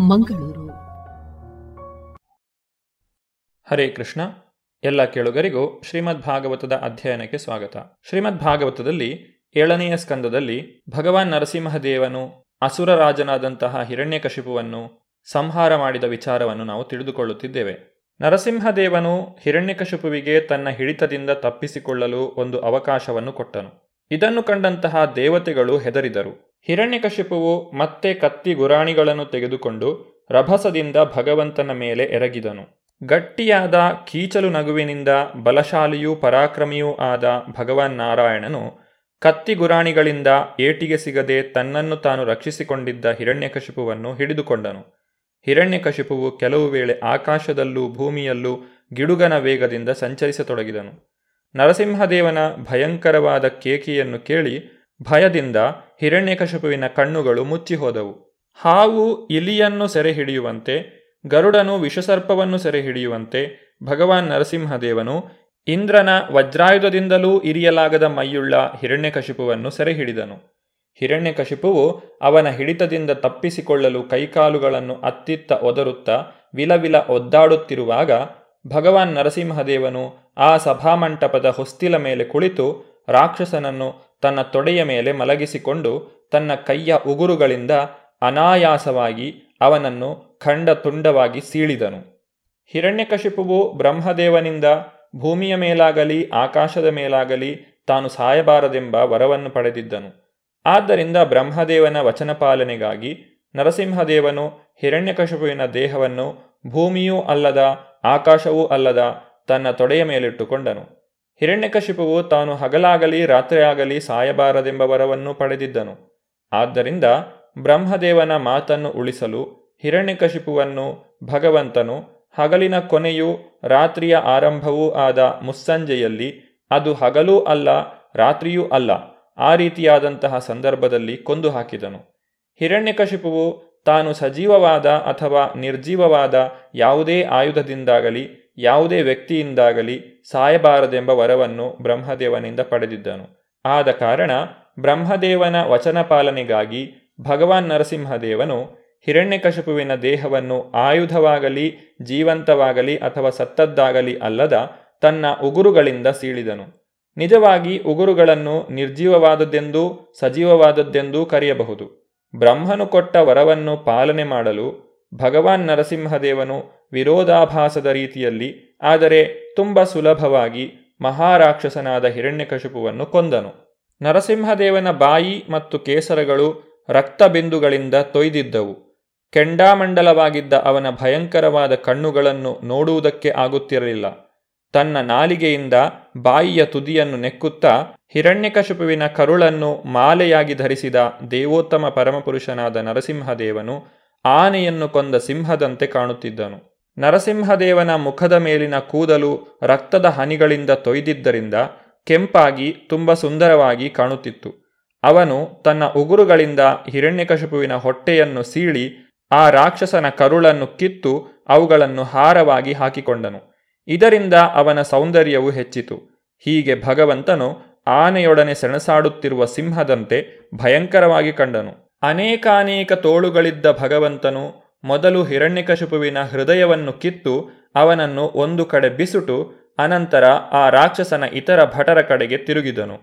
Mangaluru. Hare Krishna. ಎಲ್ಲ ಕೇಳುಗರಿಗೂ ಶ್ರೀಮದ್ ಭಾಗವತದ ಅಧ್ಯಯನಕ್ಕೆ ಸ್ವಾಗತ. ಶ್ರೀಮದ್ ಭಾಗವತದಲ್ಲಿ ಏಳನೆಯ ಸ್ಕಂದದಲ್ಲಿ ಭಗವಾನ್ ನರಸಿಂಹದೇವನು ಅಸುರರಾಜನಾದಂತಹ ಹಿರಣ್ಯಕಶಿಪುವನ್ನು ಸಂಹಾರ ಮಾಡಿದ ವಿಚಾರವನ್ನು ನಾವು ತಿಳಿದುಕೊಳ್ಳುತ್ತಿದ್ದೇವೆ. ನರಸಿಂಹದೇವನು ಹಿರಣ್ಯಕಶಿಪುವಿಗೆ ತನ್ನ ಹಿಡಿತದಿಂದ ತಪ್ಪಿಸಿಕೊಳ್ಳಲು ಒಂದು ಅವಕಾಶವನ್ನು ಕೊಟ್ಟನು. ಇದನ್ನು ಕಂಡಂತಹ ದೇವತೆಗಳು ಹೆದರಿದರು. ಹಿರಣ್ಯಕಶಿಪುವು ಮತ್ತೆ ಕತ್ತಿ ಗುರಾಣಿಗಳನ್ನು ತೆಗೆದುಕೊಂಡು ರಭಸದಿಂದ ಭಗವಂತನ ಮೇಲೆ ಎರಗಿದನು. ಗಟ್ಟಿಯಾದ ಕೀಚಲು ನಗುವಿನಿಂದ ಬಲಶಾಲಿಯೂ ಪರಾಕ್ರಮಿಯೂ ಆದ ಭಗವಾನ್ ನಾರಾಯಣನು ಕತ್ತಿ ಗುರಾಣಿಗಳಿಂದ ಏಟಿಗೆ ಸಿಗದೆ ತನ್ನನ್ನು ತಾನು ರಕ್ಷಿಸಿಕೊಂಡಿದ್ದ ಹಿರಣ್ಯಕಶಿಪುವನ್ನು ಹಿಡಿದುಕೊಂಡನು. ಹಿರಣ್ಯಕಶಿಪುವು ಕೆಲವು ವೇಳೆ ಆಕಾಶದಲ್ಲೂ ಭೂಮಿಯಲ್ಲೂ ಗಿಡುಗನ ವೇಗದಿಂದ ಸಂಚರಿಸತೊಡಗಿದನು. ನರಸಿಂಹದೇವನ ಭಯಂಕರವಾದ ಕೇಕಿಯನ್ನು ಕೇಳಿ ಭಯದಿಂದ ಹಿರಣ್ಯಕಶಪುವಿನ ಕಣ್ಣುಗಳು ಮುಚ್ಚಿಹೋದವು. ಹಾವು ಇಲಿಯನ್ನು ಸೆರೆ ಹಿಡಿಯುವಂತೆ ಗರುಡನು ವಿಷಸರ್ಪವನ್ನು ಸೆರೆ ಹಿಡಿಯುವಂತೆ ಭಗವಾನ್ ನರಸಿಂಹದೇವನು ಇಂದ್ರನ ವಜ್ರಾಯುಧದಿಂದಲೂ ಇರಿಯಲಾಗದ ಮೈಯುಳ್ಳ ಹಿರಣ್ಯಕಶಿಪುವನ್ನು ಸೆರೆ ಹಿಡಿದನು ಹಿರಣ್ಯಕಶಿಪುವು ಅವನ ಹಿಡಿತದಿಂದ ತಪ್ಪಿಸಿಕೊಳ್ಳಲು ಕೈಕಾಲುಗಳನ್ನು ಅತ್ತಿತ್ತ ಒದರುತ್ತಾ ವಿಲವಿಲ ಒದ್ದಾಡುತ್ತಿರುವಾಗ ಭಗವಾನ್ ನರಸಿಂಹದೇವನು ಆ ಸಭಾಮಂಟಪದ ಹೊಸ್ತಿಲ ಮೇಲೆ ಕುಳಿತು ರಾಕ್ಷಸನನ್ನು ತನ್ನ ತೊಡೆಯ ಮೇಲೆ ಮಲಗಿಸಿಕೊಂಡು ತನ್ನ ಕೈಯ ಉಗುರುಗಳಿಂದ ಅನಾಯಾಸವಾಗಿ ಅವನನ್ನು ಖಂಡ ತುಂಡವಾಗಿ ಸೀಳಿದನು. ಹಿರಣ್ಯಕಶಿಪುವು ಬ್ರಹ್ಮದೇವನಿಂದ ಭೂಮಿಯ ಮೇಲಾಗಲಿ ಆಕಾಶದ ಮೇಲಾಗಲಿ ತಾನು ಸಾಯಬಾರದೆಂಬ ವರವನ್ನು ಪಡೆದಿದ್ದನು. ಆದ್ದರಿಂದ ಬ್ರಹ್ಮದೇವನ ವಚನ ಪಾಲನೆಗಾಗಿ ನರಸಿಂಹದೇವನು ಹಿರಣ್ಯಕಶಿಪುವಿನ ದೇಹವನ್ನು ಭೂಮಿಯೂ ಅಲ್ಲದ ಆಕಾಶವೂ ಅಲ್ಲದ ತನ್ನ ತೊಡೆಯ ಮೇಲಿಟ್ಟುಕೊಂಡನು. ಹಿರಣ್ಯಕಶಿಪುವು ತಾನು ಹಗಲಾಗಲಿ ರಾತ್ರಿಯಾಗಲಿ ಸಾಯಬಾರದೆಂಬ ವರವನ್ನು ಪಡೆದಿದ್ದನು. ಆದ್ದರಿಂದ ಬ್ರಹ್ಮದೇವನ ಮಾತನ್ನು ಉಳಿಸಲು ಹಿರಣ್ಯಕಶಿಪುವನ್ನು ಭಗವಂತನು ಹಗಲಿನ ಕೊನೆಯೂ ರಾತ್ರಿಯ ಆರಂಭವೂ ಆದ ಮುಸ್ಸಂಜೆಯಲ್ಲಿ ಅದು ಹಗಲೂ ಅಲ್ಲ, ರಾತ್ರಿಯೂ ಅಲ್ಲ, ಆ ರೀತಿಯಾದಂತಹ ಸಂದರ್ಭದಲ್ಲಿ ಕೊಂದು ಹಾಕಿದನು ಹಿರಣ್ಯಕಶಿಪುವು ತಾನು ಸಜೀವವಾದ ಅಥವಾ ನಿರ್ಜೀವವಾದ ಯಾವುದೇ ಆಯುಧದಿಂದಾಗಲಿ ಯಾವುದೇ ವ್ಯಕ್ತಿಯಿಂದಾಗಲಿ ಸಾಯಬಾರದೆಂಬ ವರವನ್ನು ಬ್ರಹ್ಮದೇವನಿಂದ ಪಡೆದಿದ್ದನು. ಆದ ಕಾರಣ ಬ್ರಹ್ಮದೇವನ ವಚನ ಪಾಲನೆಗಾಗಿ ಭಗವಾನ್ ನರಸಿಂಹದೇವನು ಹಿರಣ್ಯಕಶಪುವಿನ ದೇಹವನ್ನು ಆಯುಧವಾಗಲಿ, ಜೀವಂತವಾಗಲಿ ಅಥವಾ ಸತ್ತದ್ದಾಗಲಿ ಅಲ್ಲದ ತನ್ನ ಉಗುರುಗಳಿಂದ ಸೀಳಿದನು. ನಿಜವಾಗಿ ಉಗುರುಗಳನ್ನು ನಿರ್ಜೀವವಾದದ್ದೆಂದೂ ಸಜೀವವಾದದ್ದೆಂದೂ ಕರೆಯಬಹುದು. ಬ್ರಹ್ಮನು ಕೊಟ್ಟ ವರವನ್ನು ಪಾಲನೆ ಮಾಡಲು ಭಗವಾನ್ ನರಸಿಂಹದೇವನು ವಿರೋಧಾಭಾಸದ ರೀತಿಯಲ್ಲಿ, ಆದರೆ ತುಂಬ ಸುಲಭವಾಗಿ ಮಹಾರಾಕ್ಷಸನಾದ ಹಿರಣ್ಯಕಶಿಪುವನ್ನು ಕೊಂದನು. ನರಸಿಂಹದೇವನ ಬಾಯಿ ಮತ್ತು ಕೇಸರಗಳು ರಕ್ತಬಿಂದುಗಳಿಂದ ತೊಯ್ದಿದ್ದವು. ಕೆಂಡಾಮಂಡಲವಾಗಿದ್ದ ಅವನ ಭಯಂಕರವಾದ ಕಣ್ಣುಗಳನ್ನು ನೋಡುವುದಕ್ಕೆ ಆಗುತ್ತಿರಲಿಲ್ಲ. ತನ್ನ ನಾಲಿಗೆಯಿಂದ ಬಾಯಿಯ ತುದಿಯನ್ನು ನೆಕ್ಕುತ್ತಾ ಹಿರಣ್ಯಕಶುಪುವಿನ ಕರುಳನ್ನು ಮಾಲೆಯಾಗಿ ಧರಿಸಿದ ದೇವೋತ್ತಮ ಪರಮಪುರುಷನಾದ ನರಸಿಂಹದೇವನು ಆನೆಯನ್ನು ಕೊಂದ ಸಿಂಹದಂತೆ ಕಾಣುತ್ತಿದ್ದನು. ನರಸಿಂಹದೇವನ ಮುಖದ ಮೇಲಿನ ಕೂದಲು ರಕ್ತದ ಹನಿಗಳಿಂದ ತೊಯ್ದಿದ್ದರಿಂದ ಕೆಂಪಾಗಿ ತುಂಬ ಸುಂದರವಾಗಿ ಕಾಣುತ್ತಿತ್ತು. ಅವನು ತನ್ನ ಉಗುರುಗಳಿಂದ ಹಿರಣ್ಯಕಶಪುವಿನ ಹೊಟ್ಟೆಯನ್ನು ಸೀಳಿ ಆ ರಾಕ್ಷಸನ ಕರುಳನ್ನು ಕಿತ್ತು ಅವುಗಳನ್ನು ಹಾರವಾಗಿ ಹಾಕಿಕೊಂಡನು. ಇದರಿಂದ ಅವನ ಸೌಂದರ್ಯವು ಹೆಚ್ಚಿತು. ಹೀಗೆ ಭಗವಂತನು ಆನೆಯೊಡನೆ ಸೆಣಸಾಡುತ್ತಿರುವ ಸಿಂಹದಂತೆ ಭಯಂಕರವಾಗಿ ಕಂಡನು. ಅನೇಕಾನೇಕ ತೋಳುಗಳಿದ್ದ ಭಗವಂತನು ಮೊದಲು ಹಿರಣ್ಯಕಶಿಪುವಿನ ಹೃದಯವನ್ನು ಕಿತ್ತು ಅವನನ್ನು ಒಂದು ಕಡೆ ಬಿಸುಟು, ಅನಂತರ ಆ ರಾಕ್ಷಸನ ಇತರ ಭಟರ ಕಡೆಗೆ ತಿರುಗಿದನು.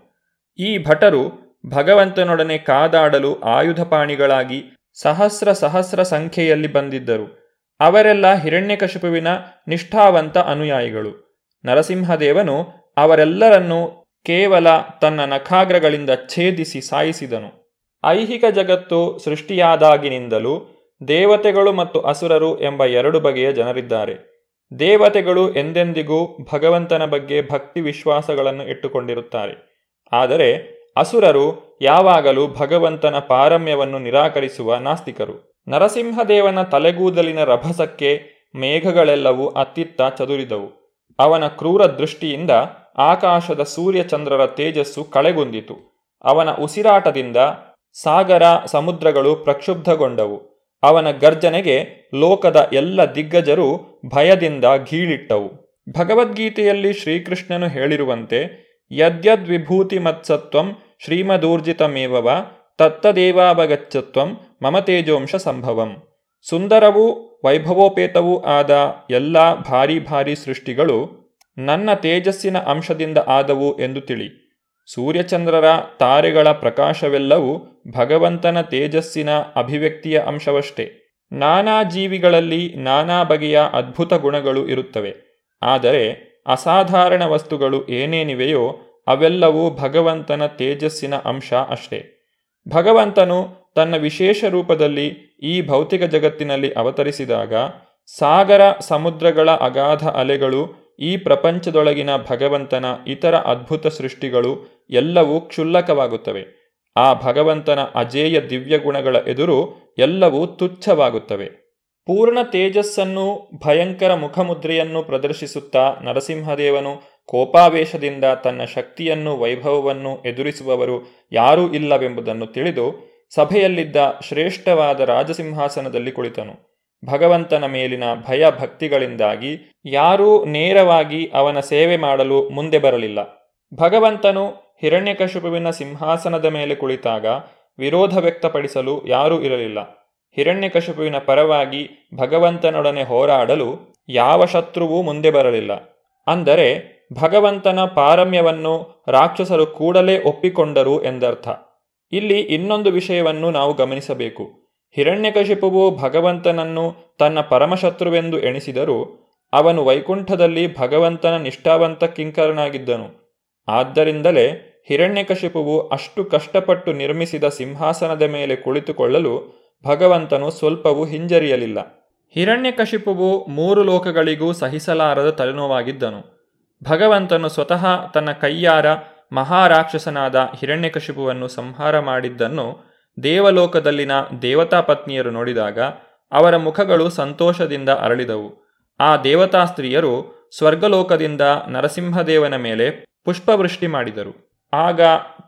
ಈ ಭಟರು ಭಗವಂತನೊಡನೆ ಕಾದಾಡಲು ಆಯುಧಪಾಣಿಗಳಾಗಿ ಸಹಸ್ರ ಸಹಸ್ರ ಸಂಖ್ಯೆಯಲ್ಲಿ ಬಂದಿದ್ದರು. ಅವರೆಲ್ಲ ಹಿರಣ್ಯಕಶಿಪುವಿನ ನಿಷ್ಠಾವಂತ ಅನುಯಾಯಿಗಳು. ನರಸಿಂಹದೇವನು ಅವರೆಲ್ಲರನ್ನು ಕೇವಲ ತನ್ನ ನಖಾಗ್ರಗಳಿಂದ ಛೇದಿಸಿ ಸಾಯಿಸಿದನು. ಐಹಿಕ ಜಗತ್ತು ಸೃಷ್ಟಿಯಾದಾಗಿನಿಂದಲೂ ದೇವತೆಗಳು ಮತ್ತು ಅಸುರರು ಎಂಬ ಎರಡು ಬಗೆಯ ಜನರಿದ್ದಾರೆ. ದೇವತೆಗಳು ಎಂದೆಂದಿಗೂ ಭಗವಂತನ ಬಗ್ಗೆ ಭಕ್ತಿ ವಿಶ್ವಾಸಗಳನ್ನು ಇಟ್ಟುಕೊಂಡಿರುತ್ತಾರೆ. ಆದರೆ ಅಸುರರು ಯಾವಾಗಲೂ ಭಗವಂತನ ಪಾರಮ್ಯವನ್ನು ನಿರಾಕರಿಸುವ ನಾಸ್ತಿಕರು. ನರಸಿಂಹದೇವನ ತಲೆಗೂದಲಿನ ರಭಸಕ್ಕೆ ಮೇಘಗಳೆಲ್ಲವೂ ಅತ್ತಿತ್ತ ಚದುರಿದವು. ಅವನ ಕ್ರೂರ ದೃಷ್ಟಿಯಿಂದ ಆಕಾಶದ ಸೂರ್ಯಚಂದ್ರರ ತೇಜಸ್ಸು ಕಳೆಗುಂದಿತು. ಅವನ ಉಸಿರಾಟದಿಂದ ಸಾಗರ ಸಮುದ್ರಗಳು ಪ್ರಕ್ಷುಬ್ಧಗೊಂಡವು. ಅವನ ಗರ್ಜನೆಗೆ ಲೋಕದ ಎಲ್ಲ ದಿಗ್ಗಜರು ಭಯದಿಂದ ಘೀಳಿಟ್ಟವು. ಭಗವದ್ಗೀತೆಯಲ್ಲಿ ಶ್ರೀಕೃಷ್ಣನು ಹೇಳಿರುವಂತೆ ಯದ್ಯದ್ವಿಭೂತಿ ಮತ್ಸತ್ವಂ ಶ್ರೀಮದೂರ್ಜಿತಮೇವವ ತತ್ತದೇವಾವಗಚ್ಚತ್ವಂ ಮಮತೇಜೋಂಶ ಸಂಭವಂ. ಸುಂದರವೂ ವೈಭವೋಪೇತವೂ ಆದ ಎಲ್ಲ ಭಾರಿ ಭಾರಿ ಸೃಷ್ಟಿಗಳು ನನ್ನ ತೇಜಸ್ಸಿನ ಅಂಶದಿಂದ ಆದವು ಎಂದು ತಿಳಿ. ಸೂರ್ಯಚಂದ್ರರ ತಾರೆಗಳ ಪ್ರಕಾಶವೆಲ್ಲವೂ ಭಗವಂತನ ತೇಜಸ್ಸಿನ ಅಭಿವ್ಯಕ್ತಿಯ ಅಂಶವಷ್ಟೇ. ನಾನಾ ಜೀವಿಗಳಲ್ಲಿ ನಾನಾ ಬಗೆಯ ಅದ್ಭುತ ಗುಣಗಳು ಇರುತ್ತವೆ. ಆದರೆ ಅಸಾಧಾರಣ ವಸ್ತುಗಳು ಏನೇನಿವೆಯೋ ಅವೆಲ್ಲವೂ ಭಗವಂತನ ತೇಜಸ್ಸಿನ ಅಂಶ ಅಷ್ಟೇ. ಭಗವಂತನು ತನ್ನ ವಿಶೇಷ ರೂಪದಲ್ಲಿ ಈ ಭೌತಿಕ ಜಗತ್ತಿನಲ್ಲಿ ಅವತರಿಸಿದಾಗ ಸಾಗರ ಸಮುದ್ರಗಳ ಅಗಾಧ ಅಲೆಗಳು ಈ ಪ್ರಪಂಚದೊಳಗಿನ ಭಗವಂತನ ಇತರ ಅದ್ಭುತ ಸೃಷ್ಟಿಗಳು ಎಲ್ಲವೂ ಕ್ಷುಲ್ಲಕವಾಗುತ್ತವೆ. ಆ ಭಗವಂತನ ಅಜೇಯ ದಿವ್ಯ ಗುಣಗಳ ಎದುರು ಎಲ್ಲವೂ ತುಚ್ಛವಾಗುತ್ತವೆ. ಪೂರ್ಣ ತೇಜಸ್ಸನ್ನು, ಭಯಂಕರ ಮುಖಮುದ್ರೆಯನ್ನು ಪ್ರದರ್ಶಿಸುತ್ತಾ ನರಸಿಂಹದೇವನು ಕೋಪಾವೇಶದಿಂದ ತನ್ನ ಶಕ್ತಿಯನ್ನು, ವೈಭವವನ್ನು ಎದುರಿಸುವವರು ಯಾರೂ ಇಲ್ಲವೆಂಬುದನ್ನು ತಿಳಿದು ಸಭೆಯಲ್ಲಿದ್ದ ಶ್ರೇಷ್ಠವಾದ ರಾಜಸಿಂಹಾಸನದಲ್ಲಿ ಕುಳಿತನು. ಭಗವಂತನ ಮೇಲಿನ ಭಯ ಭಕ್ತಿಗಳಿಂದಾಗಿ ಯಾರೂ ನೇರವಾಗಿ ಅವನ ಸೇವೆ ಮಾಡಲು ಮುಂದೆ ಬರಲಿಲ್ಲ. ಭಗವಂತನು ಹಿರಣ್ಯಕಶುಪುವಿನ ಸಿಂಹಾಸನದ ಮೇಲೆ ಕುಳಿತಾಗ ವಿರೋಧ ವ್ಯಕ್ತಪಡಿಸಲು ಯಾರೂ ಇರಲಿಲ್ಲ. ಹಿರಣ್ಯಕಶುಪುವಿನ ಪರವಾಗಿ ಭಗವಂತನೊಡನೆ ಹೋರಾಡಲು ಯಾವ ಶತ್ರುವೂ ಮುಂದೆ ಬರಲಿಲ್ಲ. ಅಂದರೆ ಭಗವಂತನ ಪಾರಮ್ಯವನ್ನು ರಾಕ್ಷಸರು ಕೂಡಲೇ ಒಪ್ಪಿಕೊಂಡರು ಎಂದರ್ಥ. ಇಲ್ಲಿ ಇನ್ನೊಂದು ವಿಷಯವನ್ನು ನಾವು ಗಮನಿಸಬೇಕು. ಹಿರಣ್ಯಕಶಿಪುವು ಭಗವಂತನನ್ನು ತನ್ನ ಪರಮಶತ್ರುವೆಂದು ಎಣಿಸಿದರೂ ಅವನು ವೈಕುಂಠದಲ್ಲಿ ಭಗವಂತನ ನಿಷ್ಠಾವಂತ ಕಿಂಕರನಾಗಿದ್ದನು. ಆದ್ದರಿಂದಲೇ ಹಿರಣ್ಯಕಶಿಪುವು ಅಷ್ಟು ಕಷ್ಟಪಟ್ಟು ನಿರ್ಮಿಸಿದ ಸಿಂಹಾಸನದ ಮೇಲೆ ಕುಳಿತುಕೊಳ್ಳಲು ಭಗವಂತನು ಸ್ವಲ್ಪವೂ ಹಿಂಜರಿಯಲಿಲ್ಲ. ಹಿರಣ್ಯಕಶಿಪುವು ಮೂರು ಲೋಕಗಳಿಗೂ ಸಹಿಸಲಾರದ ತಲೆನೋವಾಗಿದ್ದನು. ಭಗವಂತನು ಸ್ವತಃ ತನ್ನ ಕೈಯಾರ ಮಹಾರಾಕ್ಷಸನಾದ ಹಿರಣ್ಯಕಶಿಪುವನ್ನು ಸಂಹಾರ ಮಾಡಿದ್ದನ್ನು ದೇವಲೋಕದಲ್ಲಿನ ದೇವತಾ ಪತ್ನಿಯರು ನೋಡಿದಾಗ ಅವರ ಮುಖಗಳು ಸಂತೋಷದಿಂದ ಅರಳಿದವು. ಆ ದೇವತಾ ಸ್ತ್ರೀಯರು ಸ್ವರ್ಗಲೋಕದಿಂದ ನರಸಿಂಹದೇವನ ಮೇಲೆ ಪುಷ್ಪವೃಷ್ಟಿ ಮಾಡಿದರು. ಆಗ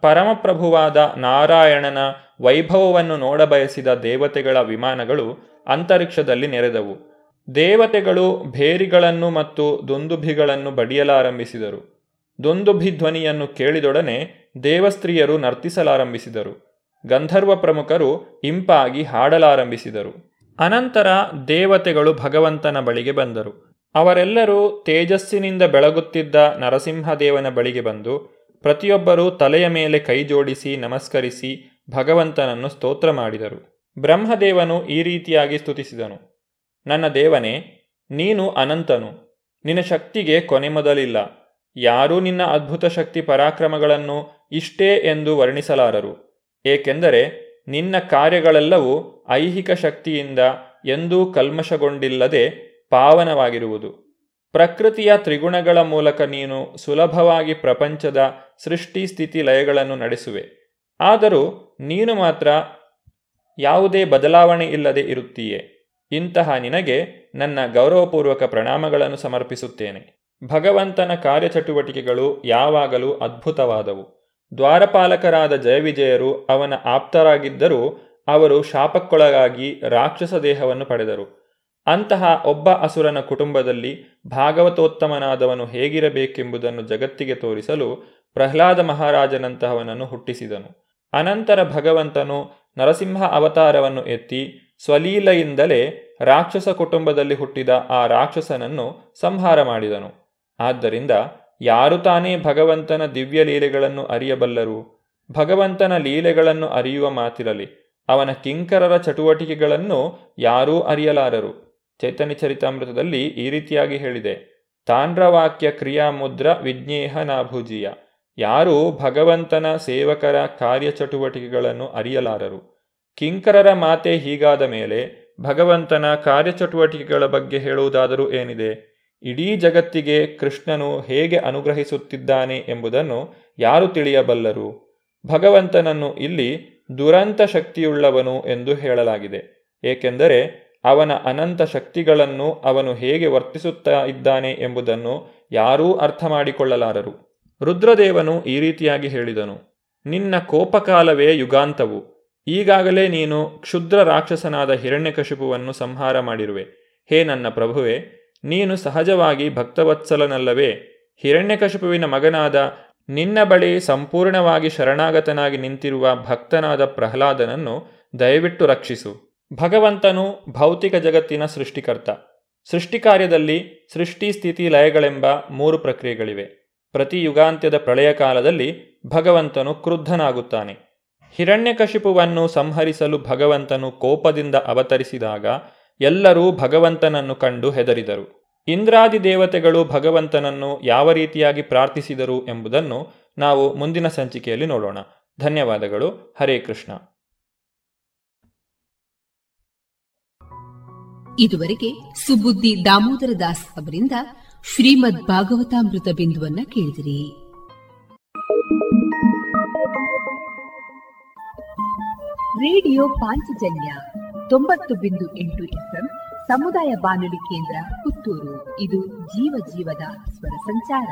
ಪರಮಪ್ರಭುವಾದ ನಾರಾಯಣನ ವೈಭವವನ್ನು ನೋಡಬಯಸಿದ ದೇವತೆಗಳ ವಿಮಾನಗಳು ಅಂತರಿಕ್ಷದಲ್ಲಿ ನೆರೆದವು. ದೇವತೆಗಳು ಭೇರಿಗಳನ್ನು ಮತ್ತು ದುಂದುಭಿಗಳನ್ನು ಬಡಿಯಲಾರಂಭಿಸಿದರು. ದುಂದುಭಿ ಧ್ವನಿಯನ್ನು ಕೇಳಿದೊಡನೆ ದೇವಸ್ತ್ರೀಯರು ನರ್ತಿಸಲಾರಂಭಿಸಿದರು. ಗಂಧರ್ವ ಪ್ರಮುಖರು ಇಂಪಾಗಿ ಹಾಡಲಾರಂಭಿಸಿದರು. ಅನಂತರ ದೇವತೆಗಳು ಭಗವಂತನ ಬಳಿಗೆ ಬಂದರು. ಅವರೆಲ್ಲರೂ ತೇಜಸ್ಸಿನಿಂದ ಬೆಳಗುತ್ತಿದ್ದ ನರಸಿಂಹದೇವನ ಬಳಿಗೆ ಬಂದು ಪ್ರತಿಯೊಬ್ಬರೂ ತಲೆಯ ಮೇಲೆ ಕೈ ಜೋಡಿಸಿ ನಮಸ್ಕರಿಸಿ ಭಗವಂತನನ್ನು ಸ್ತೋತ್ರ ಮಾಡಿದರು. ಬ್ರಹ್ಮದೇವನು ಈ ರೀತಿಯಾಗಿ ಸ್ತುತಿಸಿದನು. ನನ್ನ ದೇವನೇ, ನೀನು ಅನಂತನು. ನಿನ್ನ ಶಕ್ತಿಗೆ ಕೊನೆ ಮೊದಲಿಲ್ಲ. ಯಾರೂ ನಿನ್ನ ಅದ್ಭುತ ಶಕ್ತಿ ಪರಾಕ್ರಮಗಳನ್ನು ಇಷ್ಟೇ ಎಂದು ವರ್ಣಿಸಲಾರರು. ಏಕೆಂದರೆ ನಿನ್ನ ಕಾರ್ಯಗಳೆಲ್ಲವೂ ಐಹಿಕ ಶಕ್ತಿಯಿಂದ ಎಂದೂ ಕಲ್ಮಶಗೊಂಡಿಲ್ಲದೆ ಪಾವನವಾಗಿರುವುದು. ಪ್ರಕೃತಿಯ ತ್ರಿಗುಣಗಳ ಮೂಲಕ ನೀನು ಸುಲಭವಾಗಿ ಪ್ರಪಂಚದ ಸೃಷ್ಟಿ ಸ್ಥಿತಿ ಲಯಗಳನ್ನು ನಡೆಸುವೆ. ಆದರೂ ನೀನು ಮಾತ್ರ ಯಾವುದೇ ಬದಲಾವಣೆ ಇಲ್ಲದೆ ಇರುತ್ತೀಯೆ. ಇಂತಹ ನಿನಗೆ ನನ್ನ ಗೌರವಪೂರ್ವಕ ಪ್ರಣಾಮಗಳನ್ನು ಸಮರ್ಪಿಸುತ್ತೇನೆ. ಭಗವಂತನ ಕಾರ್ಯಚಟುವಟಿಕೆಗಳು ಯಾವಾಗಲೂ ಅದ್ಭುತವಾದವು. ದ್ವಾರಪಾಲಕರಾದ ಜಯವಿಜಯರು ಅವನ ಆಪ್ತರಾಗಿದ್ದರೂ ಅವರು ಶಾಪಕ್ಕೊಳಗಾಗಿ ರಾಕ್ಷಸ ದೇಹವನ್ನು ಪಡೆದರು. ಅಂತಹ ಒಬ್ಬ ಅಸುರನ ಕುಟುಂಬದಲ್ಲಿ ಭಾಗವತೋತ್ತಮನಾದವನು ಹೇಗಿರಬೇಕೆಂಬುದನ್ನು ಜಗತ್ತಿಗೆ ತೋರಿಸಲು ಪ್ರಹ್ಲಾದ ಮಹಾರಾಜನಂತಹವನನ್ನು ಹುಟ್ಟಿಸಿದನು. ಅನಂತರ ಭಗವಂತನು ನರಸಿಂಹ ಅವತಾರವನ್ನು ಎತ್ತಿ ಸ್ವಲೀಲೆಯಿಂದಲೇ ರಾಕ್ಷಸ ಕುಟುಂಬದಲ್ಲಿ ಹುಟ್ಟಿದ ಆ ರಾಕ್ಷಸನನ್ನು ಸಂಹಾರ ಮಾಡಿದನು. ಆದ್ದರಿಂದ ಯಾರು ತಾನೇ ಭಗವಂತನ ದಿವ್ಯ ಲೀಲೆಗಳನ್ನು ಅರಿಯಬಲ್ಲರು? ಭಗವಂತನ ಲೀಲೆಗಳನ್ನು ಅರಿಯುವ ಮಾತಿರಲಿ, ಅವನ ಕಿಂಕರರ ಚಟುವಟಿಕೆಗಳನ್ನು ಯಾರೂ ಅರಿಯಲಾರರು? ಚೈತನ್ಯ ಚರಿತಾಮೃತದಲ್ಲಿ ಈ ರೀತಿಯಾಗಿ ಹೇಳಿದೆ ತಾಂಡ್ರವಾಕ್ಯ ಕ್ರಿಯಾಮುದ್ರ ವಿಜ್ಞೇಹ ನಾಭುಜಿಯ. ಯಾರೂ ಭಗವಂತನ ಸೇವಕರ ಕಾರ್ಯಚಟುವಟಿಕೆಗಳನ್ನು ಅರಿಯಲಾರರು. ಕಿಂಕರರ ಮಾತೆ ಹೀಗಾದ ಮೇಲೆ ಭಗವಂತನ ಕಾರ್ಯಚಟುವಟಿಕೆಗಳ ಬಗ್ಗೆ ಹೇಳುವುದಾದರೂ ಏನಿದೆ? ಇಡೀ ಜಗತ್ತಿಗೆ ಕೃಷ್ಣನು ಹೇಗೆ ಅನುಗ್ರಹಿಸುತ್ತಿದ್ದಾನೆ ಎಂಬುದನ್ನು ಯಾರು ತಿಳಿಯಬಲ್ಲರು? ಭಗವಂತನನ್ನು ಇಲ್ಲಿ ದುರಂತ ಶಕ್ತಿಯುಳ್ಳವನು ಎಂದು ಹೇಳಲಾಗಿದೆ. ಏಕೆಂದರೆ ಅವನ ಅನಂತ ಶಕ್ತಿಗಳನ್ನು ಅವನು ಹೇಗೆ ವರ್ತಿಸುತ್ತಾ ಇದ್ದಾನೆ ಎಂಬುದನ್ನು ಯಾರೂ ಅರ್ಥ ಮಾಡಿಕೊಳ್ಳಲಾರರು ರುದ್ರದೇವನು ಈ ರೀತಿಯಾಗಿ ಹೇಳಿದನು, ನಿನ್ನ ಕೋಪಕಾಲವೇ ಯುಗಾಂತವು. ಈಗಾಗಲೇ ನೀನು ಕ್ಷುದ್ರ ರಾಕ್ಷಸನಾದ ಹಿರಣ್ಯಕಶಿಪುವನ್ನು ಸಂಹಾರ ಮಾಡಿರುವೆ. ಹೇ ನನ್ನ ಪ್ರಭುವೆ ನೀನು ಸಹಜವಾಗಿ ಭಕ್ತವತ್ಸಲನಲ್ಲವೇ? ಹಿರಣ್ಯಕಶಿಪುವಿನ ಮಗನಾದ ನಿನ್ನ ಬಳಿ ಸಂಪೂರ್ಣವಾಗಿ ಶರಣಾಗತನಾಗಿ ನಿಂತಿರುವ ಭಕ್ತನಾದ ಪ್ರಹ್ಲಾದನನ್ನು ದಯವಿಟ್ಟು ರಕ್ಷಿಸು. ಭಗವಂತನು ಭೌತಿಕ ಜಗತ್ತಿನ ಸೃಷ್ಟಿಕರ್ತ. ಸೃಷ್ಟಿಕಾರ್ಯದಲ್ಲಿ ಸೃಷ್ಟಿ ಸ್ಥಿತಿ ಲಯಗಳೆಂಬ ಮೂರು ಪ್ರಕ್ರಿಯೆಗಳಿವೆ. ಪ್ರತಿ ಯುಗಾಂತ್ಯದ ಪ್ರಳಯ ಕಾಲದಲ್ಲಿ ಭಗವಂತನು ಕ್ರುದ್ಧನಾಗುತ್ತಾನೆ. ಹಿರಣ್ಯಕಶಿಪುವನ್ನು ಸಂಹರಿಸಲು ಭಗವಂತನು ಕೋಪದಿಂದ ಅವತರಿಸಿದಾಗ ಎಲ್ಲರೂ ಭಗವಂತನನ್ನು ಕಂಡು ಹೆದರಿದರು. ಇಂದ್ರಾದಿ ದೇವತೆಗಳು ಭಗವಂತನನ್ನು ಯಾವ ರೀತಿಯಾಗಿ ಪ್ರಾರ್ಥಿಸಿದರು ಎಂಬುದನ್ನು ನಾವು ಮುಂದಿನ ಸಂಚಿಕೆಯಲ್ಲಿ ನೋಡೋಣ. ಧನ್ಯವಾದಗಳು. ಹರೇ ಕೃಷ್ಣ. ಇದುವರೆಗೆ ಸುಬುದ್ದಿ ದಾಮೋದರ ದಾಸ್ ಅವರಿಂದ ಶ್ರೀಮದ್ ಭಾಗವತಾಮೃತ ಬಿಂದುವನ್ನ ಕೇಳಿದಿರಿ. ರೇಡಿಯೋ ಪಾಂಚಜನ್ಯ ತೊಂಬತ್ತು ಬಿಂದು ಎಂಟು ಎಫ್ಎಂ ಸಮುದಾಯ ಬಾನುಲಿ ಕೇಂದ್ರ ಪುತ್ತೂರು. ಇದು ಜೀವ ಜೀವದ ಸ್ವರ ಸಂಚಾರ.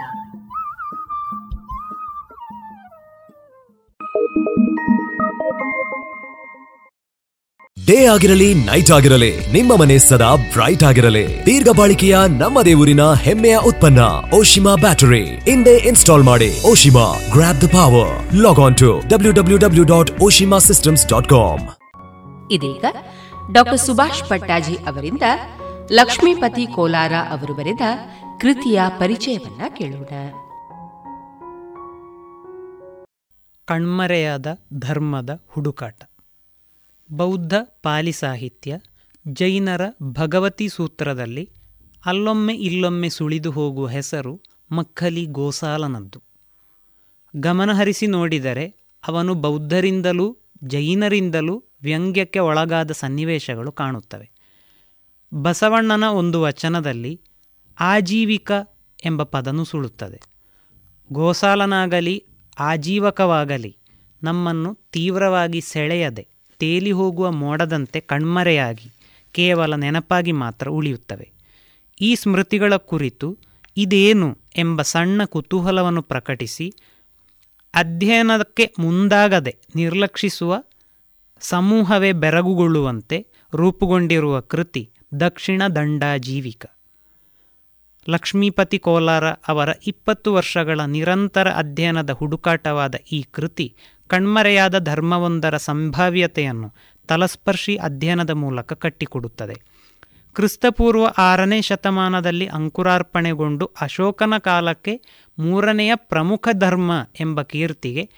ಡೇ ಆಗಿರಲಿ ನೈಟ್ ಆಗಿರಲಿ ನಿಮ್ಮ ಮನೆ ಸದಾ ಬ್ರೈಟ್ ಆಗಿರಲಿ. ದೀರ್ಘ ಬಾಳಿಕೆಯ ನಮ್ಮ ದೇವರಿನ ಹೆಮ್ಮೆಯ ಉತ್ಪನ್ನ ಓಶಿಮಾ ಬ್ಯಾಟರಿ. ಇಂದೇ ಇನ್ಸ್ಟಾಲ್ ಮಾಡಿ Oshima grab the power log on to W W W dot Oshima systems dot com ಇದೀಗ ಡಾಕ್ಟರ್ ಸುಭಾಷ್ ಪಟ್ಟಾಜಿ ಅವರಿಂದ ಲಕ್ಷ್ಮೀಪತಿ ಕೋಲಾರ ಅವರು ಬರೆದ ಕೃತಿಯ ಪರಿಚಯವನ್ನ ಕೇಳೋಣ. ಕಣ್ಮರೆಯಾದ ಧರ್ಮದ ಹುಡುಕಾಟ. ಬೌದ್ಧ ಪಾಲಿ ಸಾಹಿತ್ಯ, ಜೈನರ ಭಗವತಿ ಸೂತ್ರದಲ್ಲಿ ಅಲ್ಲೊಮ್ಮೆ ಇಲ್ಲೊಮ್ಮೆ ಸುಳಿದು ಹೋಗುವ ಹೆಸರು ಮಕ್ಕಲಿ ಗೋಸಾಲನದ್ದು. ಗಮನಹರಿಸಿ ನೋಡಿದರೆ ಅವನು ಬೌದ್ಧರಿಂದಲೂ ಜೈನರಿಂದಲೂ ವ್ಯಂಗ್ಯಕ್ಕೆ ಒಳಗಾದ ಸನ್ನಿವೇಶಗಳು ಕಾಣುತ್ತವೆ. ಬಸವಣ್ಣನ ಒಂದು ವಚನದಲ್ಲಿ ಆಜೀವಿಕ ಎಂಬ ಪದನು ಸುಳುತ್ತದೆ. ಗೋಸಾಲನಾಗಲಿ, ಆಜೀವಕವಾಗಲಿ, ನಮ್ಮನ್ನು ತೀವ್ರವಾಗಿ ಸೆಳೆಯದೆ ತೇಲಿ ಹೋಗುವ ಮೋಡದಂತೆ ಕಣ್ಮರೆಯಾಗಿ ಕೇವಲ ನೆನಪಾಗಿ ಮಾತ್ರ ಉಳಿಯುತ್ತವೆ. ಈ ಸ್ಮೃತಿಗಳ ಕುರಿತು ಇದೇನು ಎಂಬ ಸಣ್ಣ ಕುತೂಹಲವನ್ನು ಪ್ರಕಟಿಸಿ ಅಧ್ಯಯನಕ್ಕೆ ಮುಂದಾಗದೆ ನಿರ್ಲಕ್ಷಿಸುವ ಸಮೂಹವೇ ಬೆರಗುಗೊಳ್ಳುವಂತೆ ರೂಪುಗೊಂಡಿರುವ ಕೃತಿ ದಕ್ಷಿಣ ದಂಡಾಜೀವಿಕ. ಲಕ್ಷ್ಮೀಪತಿ ಕೋಲಾರ ಅವರ ಇಪ್ಪತ್ತು ವರ್ಷಗಳ ನಿರಂತರ ಅಧ್ಯಯನದ ಹುಡುಕಾಟವಾದ ಈ ಕೃತಿ ಕಣ್ಮರೆಯಾದ ಧರ್ಮವೊಂದರ ಸಂಭಾವ್ಯತೆಯನ್ನು ತಲಸ್ಪರ್ಶಿ ಅಧ್ಯಯನದ ಮೂಲಕ ಕಟ್ಟಿಕೊಡುತ್ತದೆ. ಕ್ರಿಸ್ತಪೂರ್ವ ಆರನೇ ಶತಮಾನದಲ್ಲಿ ಅಂಕುರಾರ್ಪಣೆಗೊಂಡು ಅಶೋಕನ ಕಾಲಕ್ಕೆ ಮೂರನೆಯ ಪ್ರಮುಖ ಧರ್ಮ ಎಂಬ ಕೀರ್ತಿಗೆ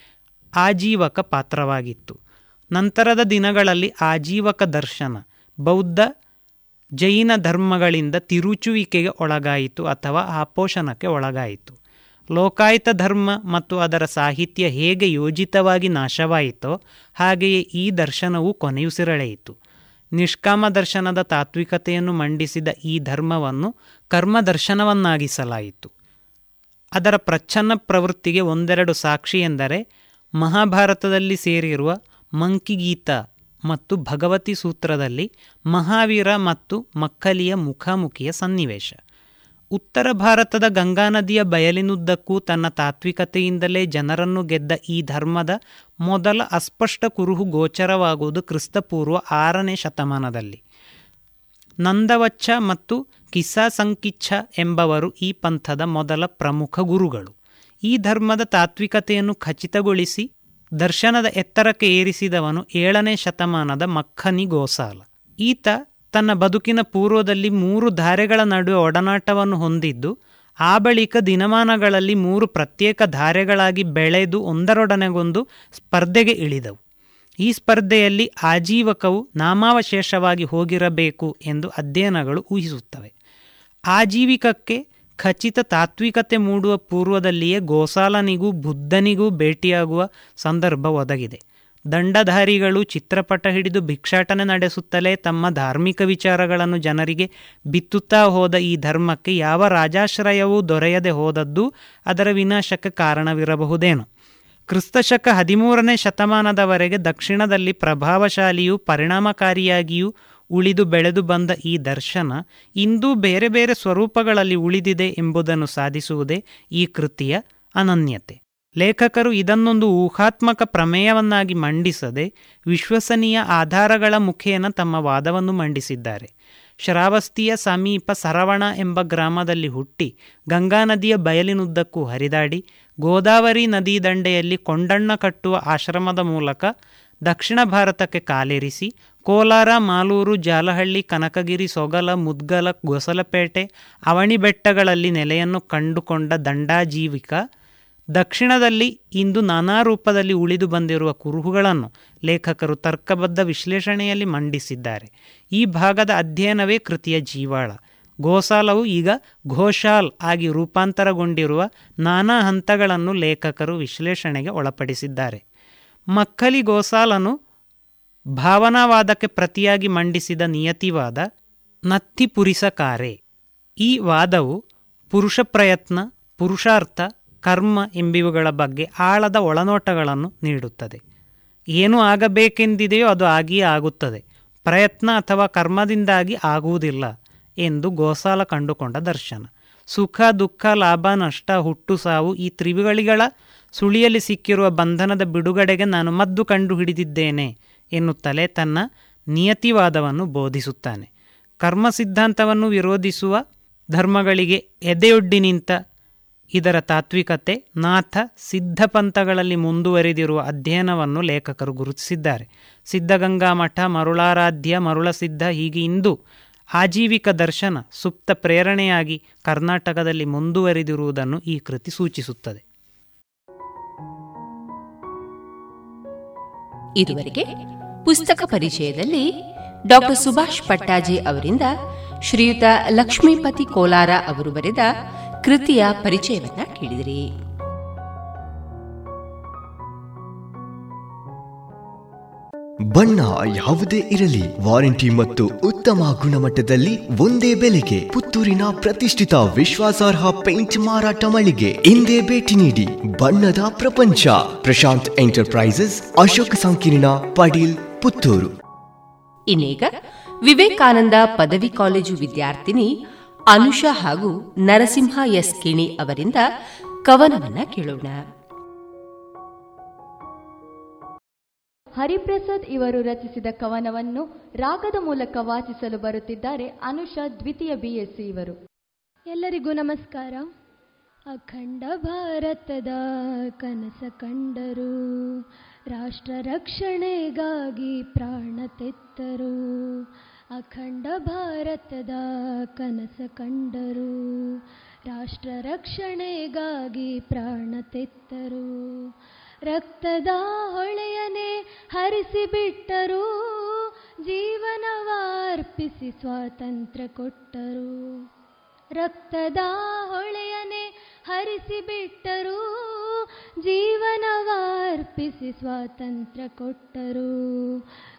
ಆಜೀವಕ ಪಾತ್ರವಾಗಿತ್ತು. ನಂತರದ ದಿನಗಳಲ್ಲಿ ಆಜೀವಕ ದರ್ಶನ, ಬೌದ್ಧ ಜೈನ ಧರ್ಮಗಳಿಂದ ತಿರುಚುವಿಕೆಗೆ ಒಳಗಾಯಿತು ಅಥವಾ ಆಪೋಷಣಕ್ಕೆ ಒಳಗಾಯಿತು. ಲೋಕಾಯತ ಧರ್ಮ ಮತ್ತು ಅದರ ಸಾಹಿತ್ಯ ಹೇಗೆ ಯೋಜಿತವಾಗಿ ನಾಶವಾಯಿತೋ ಹಾಗೆಯೇ ಈ ದರ್ಶನವು ಕೊನೆಯುಸಿರಳೆಯಿತು ನಿಷ್ಕಾಮ ದರ್ಶನದ ತಾತ್ವಿಕತೆಯನ್ನು ಮಂಡಿಸಿದ ಈ ಧರ್ಮವನ್ನು ಕರ್ಮ ದರ್ಶನವನ್ನಾಗಿಸಲಾಯಿತು. ಅದರ ಪ್ರಚ್ಛನ್ನ ಪ್ರವೃತ್ತಿಗೆ ಒಂದೆರಡು ಸಾಕ್ಷಿ ಎಂದರೆ ಮಹಾಭಾರತದಲ್ಲಿ ಸೇರಿರುವ ಮಂಕಿಗೀತ ಮತ್ತು ಭಗವತಿ ಸೂತ್ರದಲ್ಲಿ ಮಹಾವೀರ ಮತ್ತು ಮಕ್ಕಲಿಯ ಮುಖಾಮುಖಿಯ ಸನ್ನಿವೇಶ. ಉತ್ತರ ಭಾರತದ ಗಂಗಾ ನದಿಯ ಬಯಲಿನುದ್ದಕ್ಕೂ ತನ್ನ ತಾತ್ವಿಕತೆಯಿಂದಲೇ ಜನರನ್ನು ಗೆದ್ದ ಈ ಧರ್ಮದ ಮೊದಲ ಅಸ್ಪಷ್ಟ ಕುರುಹು ಗೋಚರವಾಗುವುದು ಕ್ರಿಸ್ತಪೂರ್ವ ಆರನೇ ಶತಮಾನದಲ್ಲಿ. ನಂದವಚ್ಚ ಮತ್ತು ಕಿಸಾ ಸಂಕಿಚ್ಛ ಎಂಬವರು ಈ ಪಂಥದ ಮೊದಲ ಪ್ರಮುಖ ಗುರುಗಳು. ಈ ಧರ್ಮದ ತಾತ್ವಿಕತೆಯನ್ನು ಖಚಿತಗೊಳಿಸಿ ದರ್ಶನದ ಎತ್ತರಕ್ಕೆ ಏರಿಸಿದವನು ಏಳನೇ ಶತಮಾನದ ಮಕ್ಕನಿ ಗೋಸಾಲ. ಈತ ತನ್ನ ಬದುಕಿನ ಪೂರ್ವದಲ್ಲಿ ಮೂರು ಧಾರೆಗಳ ನಡುವೆ ಒಡನಾಟವನ್ನು ಹೊಂದಿದ್ದು, ಆ ಬಳಿಕ ದಿನಮಾನಗಳಲ್ಲಿ ಮೂರು ಪ್ರತ್ಯೇಕ ಧಾರೆಗಳಾಗಿ ಬೆಳೆದು ಒಂದರೊಡನೆಗೊಂದು ಸ್ಪರ್ಧೆಗೆ ಇಳಿದವು. ಈ ಸ್ಪರ್ಧೆಯಲ್ಲಿ ಆಜೀವಕವು ನಾಮಾವಶೇಷವಾಗಿ ಹೋಗಿರಬೇಕು ಎಂದು ಅಧ್ಯಯನಗಳು ಊಹಿಸುತ್ತವೆ. ಆಜೀವಿಕಕ್ಕೆ ಖಚಿತ ತಾತ್ವಿಕತೆ ಮೂಡುವ ಪೂರ್ವದಲ್ಲಿಯೇ ಗೋಸಾಲನಿಗೂ ಬುದ್ಧನಿಗೂ ಭೇಟಿಯಾಗುವ ಸಂದರ್ಭ ಒದಗಿದೆ. ದಂಡಧಾರಿಗಳು ಚಿತ್ರಪಟ ಹಿಡಿದು ಭಿಕ್ಷಾಟನೆ ನಡೆಸುತ್ತಲೇ ತಮ್ಮ ಧಾರ್ಮಿಕ ವಿಚಾರಗಳನ್ನು ಜನರಿಗೆ ಬಿತ್ತುತ್ತಾ ಹೋದ ಈ ಧರ್ಮಕ್ಕೆ ಯಾವ ರಾಜಾಶ್ರಯವೂ ದೊರೆಯದೆ ಹೋದದ್ದು ಅದರ ವಿನಾಶಕ್ಕೆ ಕಾರಣವಿರಬಹುದೇನು. ಕ್ರಿಸ್ತಶಕ ಹದಿಮೂರನೇ ಶತಮಾನದವರೆಗೆ ದಕ್ಷಿಣದಲ್ಲಿ ಪ್ರಭಾವಶಾಲಿಯೂ ಪರಿಣಾಮಕಾರಿಯಾಗಿಯೂ ಉಳಿದು ಬೆಳೆದು ಬಂದ ಈ ದರ್ಶನ ಇಂದು ಬೇರೆ ಬೇರೆ ಸ್ವರೂಪಗಳಲ್ಲಿ ಉಳಿದಿದೆ ಎಂಬುದನ್ನು ಸಾಧಿಸುವುದೇ ಈ ಕೃತಿಯ ಅನನ್ಯತೆ. ಲೇಖಕರು ಇದನ್ನೊಂದು ಊಹಾತ್ಮಕ ಪ್ರಮೇಯವನ್ನಾಗಿ ಮಂಡಿಸದೆ ವಿಶ್ವಸನೀಯ ಆಧಾರಗಳ ಮುಖೇನ ತಮ್ಮ ವಾದವನ್ನು ಮಂಡಿಸಿದ್ದಾರೆ. ಶ್ರಾವಸ್ತಿಯ ಸಮೀಪ ಸರವಣ ಎಂಬ ಗ್ರಾಮದಲ್ಲಿ ಹುಟ್ಟಿ ಗಂಗಾ ನದಿಯ ಬಯಲಿನುದ್ದಕ್ಕೂ ಹರಿದಾಡಿ ಗೋದಾವರಿ ನದಿ ದಂಡೆಯಲ್ಲಿ ಕೊಂಡಣ್ಣ ಕಟ್ಟುವ ಆಶ್ರಮದ ಮೂಲಕ ದಕ್ಷಿಣ ಭಾರತಕ್ಕೆ ಕಾಲಿರಿಸಿ ಕೋಲಾರ, ಮಾಲೂರು, ಜಾಲಹಳ್ಳಿ, ಕನಕಗಿರಿ, ಸೊಗಲ, ಮುದ್ಗಲ, ಗೊಸಲಪೇಟೆ, ಅವಣಿಬೆಟ್ಟಗಳಲ್ಲಿ ನೆಲೆಯನ್ನು ಕಂಡುಕೊಂಡ ದಂಡಾಜೀವಿಕ, ದಕ್ಷಿಣದಲ್ಲಿ ಇಂದು ನಾನಾ ರೂಪದಲ್ಲಿ ಉಳಿದು ಬಂದಿರುವ ಕುರುಹುಗಳನ್ನು ಲೇಖಕರು ತರ್ಕಬದ್ಧ ವಿಶ್ಲೇಷಣೆಯಲ್ಲಿ ಮಂಡಿಸಿದ್ದಾರೆ. ಈ ಭಾಗದ ಅಧ್ಯಯನವೇ ಕೃತಿಯ ಜೀವಾಳ. ಗೋಸಾಲವು ಈಗ ಘೋಷಾಲ್ ಆಗಿ ರೂಪಾಂತರಗೊಂಡಿರುವ ನಾನಾ ಹಂತಗಳನ್ನು ಲೇಖಕರು ವಿಶ್ಲೇಷಣೆಗೆ ಒಳಪಡಿಸಿದ್ದಾರೆ. ಮಕ್ಕಲಿ ಗೋಸಾಲನು ಭಾವನಾವಾದಕ್ಕೆ ಪ್ರತಿಯಾಗಿ ಮಂಡಿಸಿದ ನಿಯತಿವಾದ ನತ್ತಿಪುರಿಸಕಾರೆ. ಈ ವಾದವು ಪುರುಷ ಪ್ರಯತ್ನ, ಪುರುಷಾರ್ಥ, ಕರ್ಮ ಎಂಬಿವುಗಳ ಬಗ್ಗೆ ಆಳದ ಒಳನೋಟಗಳನ್ನು ನೀಡುತ್ತದೆ. ಏನು ಆಗಬೇಕೆಂದಿದೆಯೋ ಅದು ಆಗಿಯೇ ಆಗುತ್ತದೆ. ಪ್ರಯತ್ನ ಅಥವಾ ಕರ್ಮದಿಂದಾಗಿ ಆಗುವುದಿಲ್ಲ ಎಂದು ಗೋಸಾಲ ಕಂಡುಕೊಂಡ ದರ್ಶನ. ಸುಖ, ದುಃಖ, ಲಾಭ, ನಷ್ಟ, ಹುಟ್ಟು, ಸಾವು ಈ ತ್ರಿವಿಗಳಿಗಳ ಸುಳಿಯಲ್ಲಿ ಸಿಕ್ಕಿರುವ ಬಂಧನದ ಬಿಡುಗಡೆಗೆ ನಾನು ಮದ್ದು ಕಂಡು ಹಿಡಿದಿದ್ದೇನೆ ಎನ್ನುತ್ತಲೇ ತನ್ನ ನಿಯತಿವಾದವನ್ನು ಬೋಧಿಸುತ್ತಾನೆ. ಕರ್ಮ ಸಿದ್ಧಾಂತವನ್ನು ವಿರೋಧಿಸುವ ಧರ್ಮಗಳಿಗೆ ಎದೆಯೊಡ್ಡಿ ನಿಂತ ಇದರ ತಾತ್ವಿಕತೆ ನಾಥ ಸಿದ್ಧಪಂಥಗಳಲ್ಲಿ ಮುಂದುವರಿದಿರುವ ಅಧ್ಯಯನವನ್ನು ಲೇಖಕರು ಗುರುತಿಸಿದ್ದಾರೆ. ಸಿದ್ಧಗಂಗಾ ಮಠ, ಮರುಳಾರಾಧ್ಯ, ಮರುಳಸಿದ್ಧ ಹೀಗೆ ಇಂದು ಆಜೀವಿಕ ದರ್ಶನ, ಸುಪ್ತ ಪ್ರೇರಣೆಯಾಗಿ ಕರ್ನಾಟಕದಲ್ಲಿ ಮುಂದುವರಿದಿರುವುದನ್ನು ಈ ಕೃತಿ ಸೂಚಿಸುತ್ತದೆ. ಇದುವರೆಗೆ ಪುಸ್ತಕ ಪರಿಚಯದಲ್ಲಿ ಡಾಕ್ಟರ್ ಸುಭಾಷ್ ಪಟ್ಟಾಜಿ ಅವರಿಂದ ಶ್ರೀಯುತ ಲಕ್ಷ್ಮೀಪತಿ ಕೋಲಾರ ಅವರು ಬರೆದ ಕೃತಿಯ ಪರಿಚಯವನ್ನ ಕೇಳಿದಿರಿ. ಬಣ್ಣ ಯಾವುದೇ ಇರಲಿ, ವಾರಂಟಿ ಮತ್ತು ಉತ್ತಮ ಗುಣಮಟ್ಟದಲ್ಲಿ ಒಂದೇ ಬೆಲೆಗೆ ಪುತ್ತೂರಿನ ಪ್ರತಿಷ್ಠಿತ ವಿಶ್ವಾಸಾರ್ಹ ಪೇಂಟ್ ಮಾರಾಟ ಮಳಿಗೆ ಇಂದೇ ಭೇಟಿ ನೀಡಿ ಬಣ್ಣದ ಪ್ರಪಂಚ. ಪ್ರಶಾಂತ್ ಎಂಟರ್ಪ್ರೈಸಸ್, ಅಶೋಕ ಸಂಕೀರ್ಣ ಪಡೀಲ್ ಪುತ್ತೂರು. ಇನ್ನೀಗ ವಿವೇಕಾನಂದ ಪದವಿ ಕಾಲೇಜು ವಿದ್ಯಾರ್ಥಿನಿ ಅನುಷಾ ಹಾಗೂ ನರಸಿಂಹ ಎಸ್ ಕಿಣಿ ಅವರಿಂದ ಕವನವನ್ನ ಕೇಳೋಣ. ಹರಿಪ್ರಸಾದ್ ಇವರು ರಚಿಸಿದ ಕವನವನ್ನು ರಾಗದ ಮೂಲಕ ವಾಚಿಸಲು ಬರುತ್ತಿದ್ದಾರೆ ಅನುಷಾ ದ್ವಿತೀಯ ಬಿಎಸ್ಸಿ ಇವರು. ಎಲ್ಲರಿಗೂ ನಮಸ್ಕಾರ. ಅಖಂಡ ಭಾರತದ ಕನಸ ಕಂಡರು. ರಾಷ್ಟ್ರ ರಕ್ಷಣೆಗಾಗಿ ಪ್ರಾಣ ತೆತ್ತರು. ಅಖಂಡ ಭಾರತದ ಕನಸ ಕಂಡರು. ರಾಷ್ಟ್ರ ರಕ್ಷಣೆಗಾಗಿ ಪ್ರಾಣ ತೆತ್ತರು. ರಕ್ತದ ಹೊಳೆಯನೆ ಹರಿಸಿಬಿಟ್ಟರು. ಜೀವನವಾರ್ಪಿಸಿ ಸ್ವಾತಂತ್ರ್ಯ ಕೊಟ್ಟರು. ರಕ್ತದ ಹೊಳೆಯನೆ ಹರಿಸಿಬಿಟ್ಟರು. ಜೀವನವಾರ್ಪಿಸಿ ಸ್ವಾತಂತ್ರ್ಯ ಕೊಟ್ಟರು.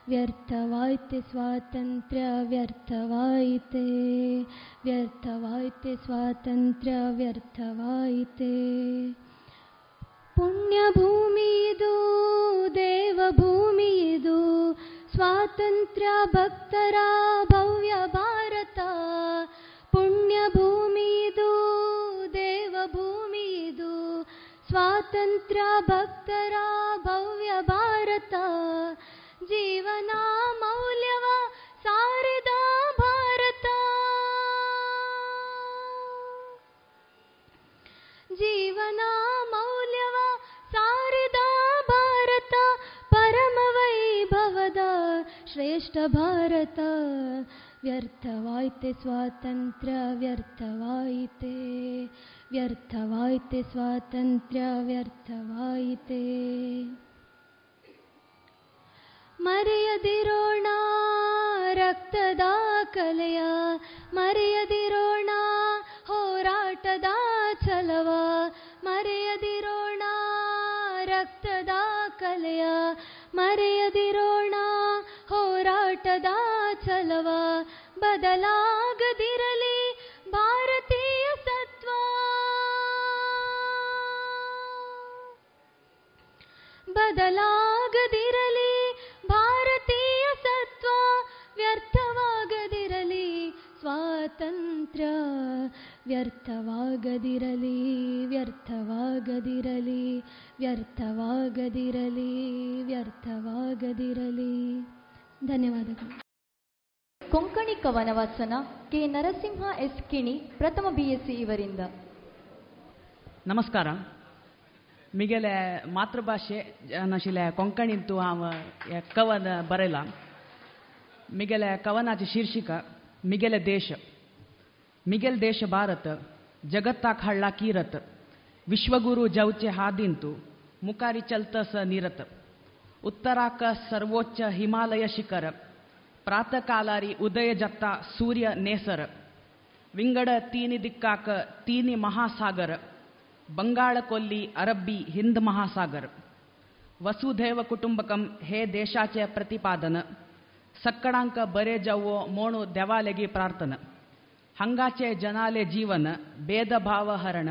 ವ್ಯರ್ಥವಾಯ್ತೆ ಸ್ವಾತಂತ್ರ್ಯ, ವ್ಯರ್ಥವಾಯಿತೆ. ವ್ಯರ್ಥವಾಯ್ತೆ ಸ್ವಾತಂತ್ರ್ಯ, ವ್ಯರ್ಥವಾಯಿತೆ. ಪುಣ್ಯಭೂಮಿಯಿದು ದೇವಭೂಮಿಯಿದು ಸ್ವಾತಂತ್ರ್ಯ ಭಕ್ತರ ಭವ್ಯ ಭಾರತ. ಪುಣ್ಯ ಸ್ವಾತಂತ್ರ್ಯ ಭಕ್ತರ ಭವ್ಯ ಭಾರತ, ಜೀವನ ಮೌಲ್ಯವ ಸಾರಿದ ಭಾರತ. ಜೀವನ ಮೌಲ್ಯವ ಸಾರಿದ ಭಾರತ, ಪರಮ ವೈಭವದ ಶ್ರೇಷ್ಠ ಭಾರತ. ವ್ಯರ್ಥವಾಯ್ತೆ ಸ್ವಾತಂತ್ರ್ಯ, ವ್ಯರ್ಥವಾಯಿತೆ. ವ್ಯರ್ಥವಾಯ್ತೆ ಸ್ವಾತಂತ್ರ್ಯ, ವ್ಯರ್ಥವಾಯಿತೆ. ಮರೆಯದಿರೋಣ ರಕ್ತದ ಕಲೆಯ, ಮರೆಯದಿರೋಣ ಹೋರಾಟದ ಛಲವ, ಮರೆಯದಿರೋಣ ರಕ್ತದ ಕಲೆಯ, ಮರೆಯದಿರೋಣ ಹೋರಾಟದ ಛಲವ ಬದಲಾಗದಿರಲಿ ಬದಲಾಗದಿರಲಿ ಭಾರತೀಯ ಸತ್ವ ವ್ಯರ್ಥವಾಗದಿರಲಿ ಸ್ವಾತಂತ್ರ್ಯ ವ್ಯರ್ಥವಾಗದಿರಲಿ ವ್ಯರ್ಥವಾಗದಿರಲಿ ವ್ಯರ್ಥವಾಗದಿರಲಿ ವ್ಯರ್ಥವಾಗದಿರಲಿ. ಧನ್ಯವಾದಗಳು. ಕೊಂಕಣಿ ಕವನ ವಾಚನ ಕೆ. ನರಸಿಂಹ ಎಸ್. ಕಿಣಿ ಪ್ರಥಮ ಬಿಎಸ್ಸಿ ಎಸ್ ಸಿ ಇವರಿಂದ. ನಮಸ್ಕಾರ. ಮಿಗೆಲೆ ಮಾತೃಭಾಷೆ ನಶಿಲೆ ಕೊಂಕಣಿಂತು ಅವ ಕವನ ಬರೆಲ. ಮಿಗೆಲೆ ಕವನಾಚ ಶೀರ್ಷಿಕ, ಮಿಗೆಲೆ ದೇಶ. ಮಿಗೆಲ್ ದೇಶ ಭಾರತ, ಜಗತ್ತಾಕ್ ಹಳ್ಳ ಕೀರತ್. ವಿಶ್ವಗುರು ಜೌಚೆ ಹಾದಿಂತು ಮುಕಾರಿ ಚಲ್ತಸ ನೀರತ್. ಉತ್ತರಾಕ ಸರ್ವೋಚ್ಚ ಹಿಮಾಲಯ ಶಿಖರ. ಪ್ರಾತಕಾಲಾರಿ ಉದಯ ಜತ್ತ ಸೂರ್ಯ ನೇಸರ. ವಿಂಗಡ ತೀನಿ ದಿಕ್ಕಾಕ ತೀನಿ ಮಹಾಸಾಗರ. ಬಂಗಾಳ ಕೊಲ್ಲಿ ಅರಬ್ಬಿ ಹಿಂದ್ ಮಹಾಸಾಗರ್. ವಸುಧೈವ ಕುಟುಂಬಕಂ ಹೇ ದೇಶಾಚೆ ಪ್ರತಿಪಾದನ. ಸಕ್ಕಡಾಂಕ ಬರೆ ಜವ್ವೋ ಮೋಣು ದೆವಾಲೆಗಿ ಪ್ರಾರ್ಥನ. ಹಂಗಾಚೆ ಜನಾಲೆ ಜೀವನ, ಭೇದ ಭಾವ ಹರಣ.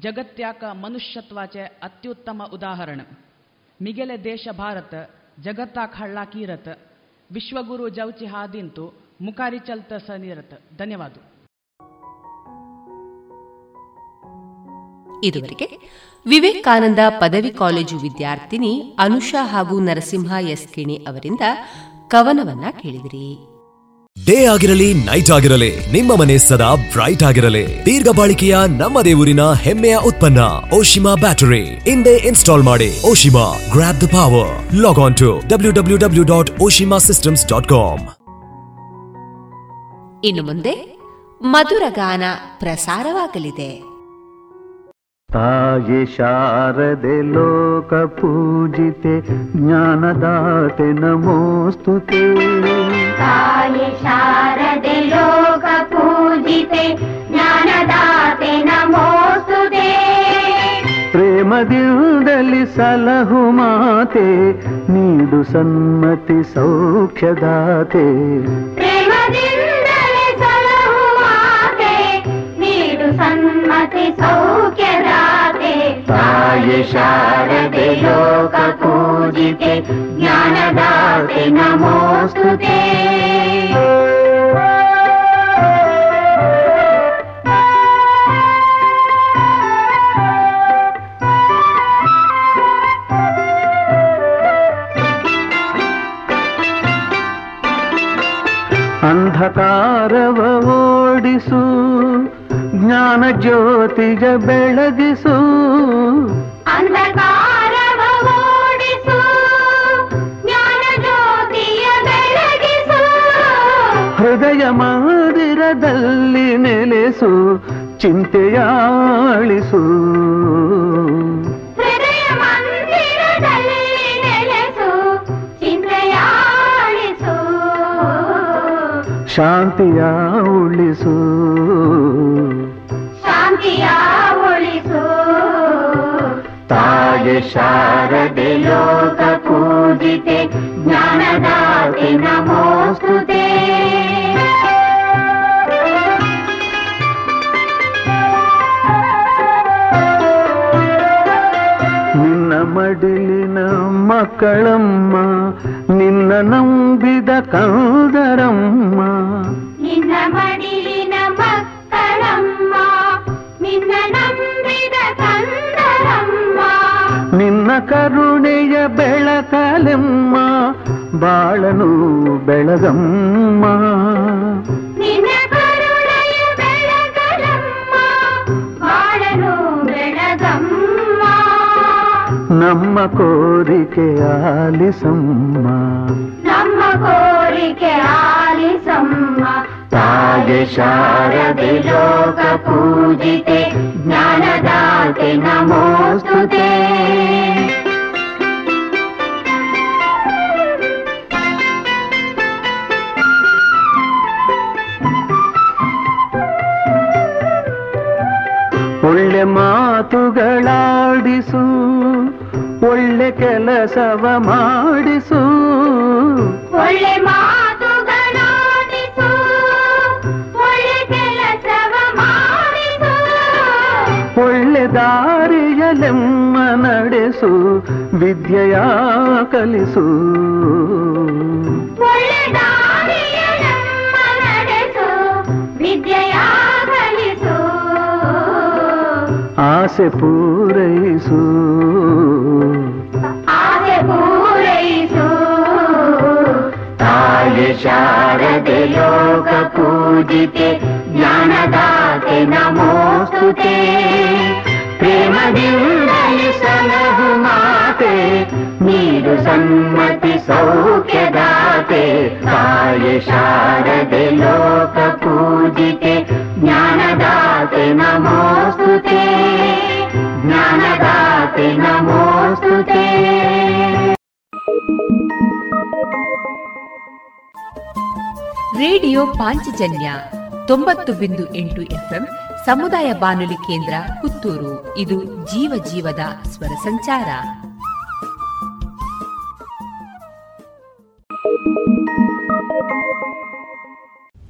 ಜಗತ್ಯಾಕ ಮನುಷ್ಯತ್ವಾಚೆ ಅತ್ಯುತ್ತಮ ಉದಾಹರಣ. ಮಿಗೆಲೆ ದೇಶ ಭಾರತ ಜಗತ್ತಾಕ್ ಹಳ್ಳ ಕೀರತ. ವಿಶ್ವಗುರು ಜೌಚಿ ಹಾದಿಂತು ಮುಖಾರಿ ಚಲ್ತ ಸನಿರತ. ಧನ್ಯವಾದ. ಇದುವರೆಗೆ ವಿವೇಕಾನಂದ ಪದವಿ ಕಾಲೇಜು ವಿದ್ಯಾರ್ಥಿನಿ ಅನುಷಾ ಹಾಗೂ ನರಸಿಂಹ ಎಸ್ ಕಿಣಿ ಅವರಿಂದ ಕವನವನ್ನ ಕೇಳಿದಿರಿ. ಡೇ ಆಗಿರಲಿ ನೈಟ್ ಆಗಿರಲಿ ನಿಮ್ಮ ಮನೆ ಸದಾ ಬ್ರೈಟ್ ಆಗಿರಲಿ. ದೀರ್ಘ ಬಾಳಿಕೆಯ ನಮ್ಮ ದೇವರಿನ ಹೆಮ್ಮೆಯ ಉತ್ಪನ್ನ ಓಶಿಮಾ ಬ್ಯಾಟರಿ. ಇಂದೇ ಇನ್ಸ್ಟಾಲ್ ಮಾಡಿ Oshima grab the power log on to W W W dot Oshima systems dot com ಇನ್ನು ಮುಂದೆ ಮಧುರ ಗಾನ ಪ್ರಸಾರವಾಗಲಿದೆ. ತಾಯಿ ಶಾರದೆ ಲೋಕ ಪೂಜಿತೆ ಜ್ಞಾನದಾತೆ ನಮೋಸ್ತುತೆ. ತಾಯಿ ಶಾರದೆ ಲೋಕ ಪೂಜಿತೆ ಜ್ಞಾನದಾತೆ ನಮೋಸ್ತುತೆ. ಪ್ರೇಮದಿಂದಲಿ ಸಲಹು ಮಾತೆ ನೀಡು ಸನ್ಮತಿ ಸೌಖ್ಯದಾತೆ. ಪ್ರೇಮದಿಂದಲೇ ನೀಡು ಸನ್ಮತಿ ಸೌಖ್ಯದಾತೆ ತಾಯಿ ಶಾರದೆ ಲೋಕ ಪೂಜಿತೆ ಜ್ಞಾನದಾತೆ ನಮೋಸ್ತುತೆ ಅಂಧಕಾರವ ಓಡಿಸು ಜ್ಞಾನ ಜ್ಯೋತಿಗ ಬೆಳಗಿಸು ಅಂಧಕಾರವ ಓಡಿಸು ಜ್ಞಾನ ಜ್ಯೋತಿಯ ಬೆಳಗಿಸು ಹೃದಯ ಮಂದಿರದಲ್ಲಿ ನೆಲೆಸು ಚಿಂತೆಯಾಳಿಸು ಹೃದಯ ಮಂದಿರದಲ್ಲಿ ನೆಲೆಸು ಚಿಂತೆಯಾಳಿಸು ಶಾಂತಿಯ ಉಳಿಸು ಶಾಂತಿಯ ಉಳಿಸು ತಾಯಿ ಶಾರದೆ ಲೋಕ ಪೂಜಿತೆ ಜ್ಞಾನದಾತೆ ನಮೋಸ್ತುತೆ ನಿನ್ನ ಮಡಿಲಿನ ಮಕ್ಕಳಮ್ಮ ನಿನ್ನ ನಂಬಿದ ಕಂದರಮ್ಮ ನಿನ್ನ ಮಡಿಲಿನ ಮಕ್ಕಳಮ್ಮ ನಿನ್ನ ನಂಬಿದ ಕಂದರಮ್ಮ ನಿನ್ನ ಕರುಣೆಯ ಬೆಳಕಲೆಮ್ಮ ಬಾಳನು ಬೆಳಗಮ್ಮ ನಿನ್ನ ಕರುಣೆಯ ಬೆಳಗಲಮ್ಮ ಬಾಳನು ಬೆಳಗಮ್ಮ ನಮ್ಮ ಕೋರಿಕೆ ಆಲಿಸಮ್ಮ ನಮ್ಮ ಕೋರಿಕೆ ಆಲಿಸಮ್ಮ ತಾಯಿ ಶಾರದೆ ಲೋಕ ಪೂಜಿತೆ ಜ್ಞಾನದಾತೆ ನಮೋಸ್ತುತೆ ಒಳ್ಳೆ ಮಾತುಗಳಾಡಿಸು ಒಳ್ಳೆ ಕೆಲಸವ ಮಾಡಿಸು ಒಳ್ಳೆ ಮಾತುಗಳಾಡಿಸು ದಾರಿಯಲೆಮ್ಮ ನಡೆಸು ವಿದ್ಯೆಯ ಕಲಿಸು ಒಳ್ಳೆ ದಾರಿಯ ನಮ್ಮ ನಡೆಸು ವಿದ್ಯೆಯ ಕಲಿಸು ಆಸೆ ಪೂರೈಸು ಆಸೆ ಪೂರೈಸು ತಾಯಿ ಶಾರದೆ ಲೋಕ ಪೂಜಿತೆ ಜ್ಞಾನದಾತೆ ನಮೋಸ್ತುತೆ ಪ್ರೇಮದಿಂದಲೇ ಸಲಹು ಮಾತೆ ನೀರು ಸಮ್ಮತಿ ಸೌಖ್ಯದಾತೆ, ತಾಯಿ ಶಾರದೆ ಲೋಕ ಪೂಜಿತೆ ಜ್ಞಾನದಾತೆ ನಮೋಸ್ತುತೆ ಜ್ಞಾನದಾತೆ ನಮೋಸ್ತುತೆ. ರೇಡಿಯೋ ಪಾಂಚಜನ್ಯ ತೊಂಬತ್ತು ಬಿಂದು ಎಂಟು ಎಫ್ಎಂ ಸಮುದಾಯ ಬಾನುಲಿ ಕೇಂದ್ರ ಪುತ್ತೂರು. ಇದು ಜೀವ ಜೀವದ ಸ್ವರ ಸಂಚಾರ.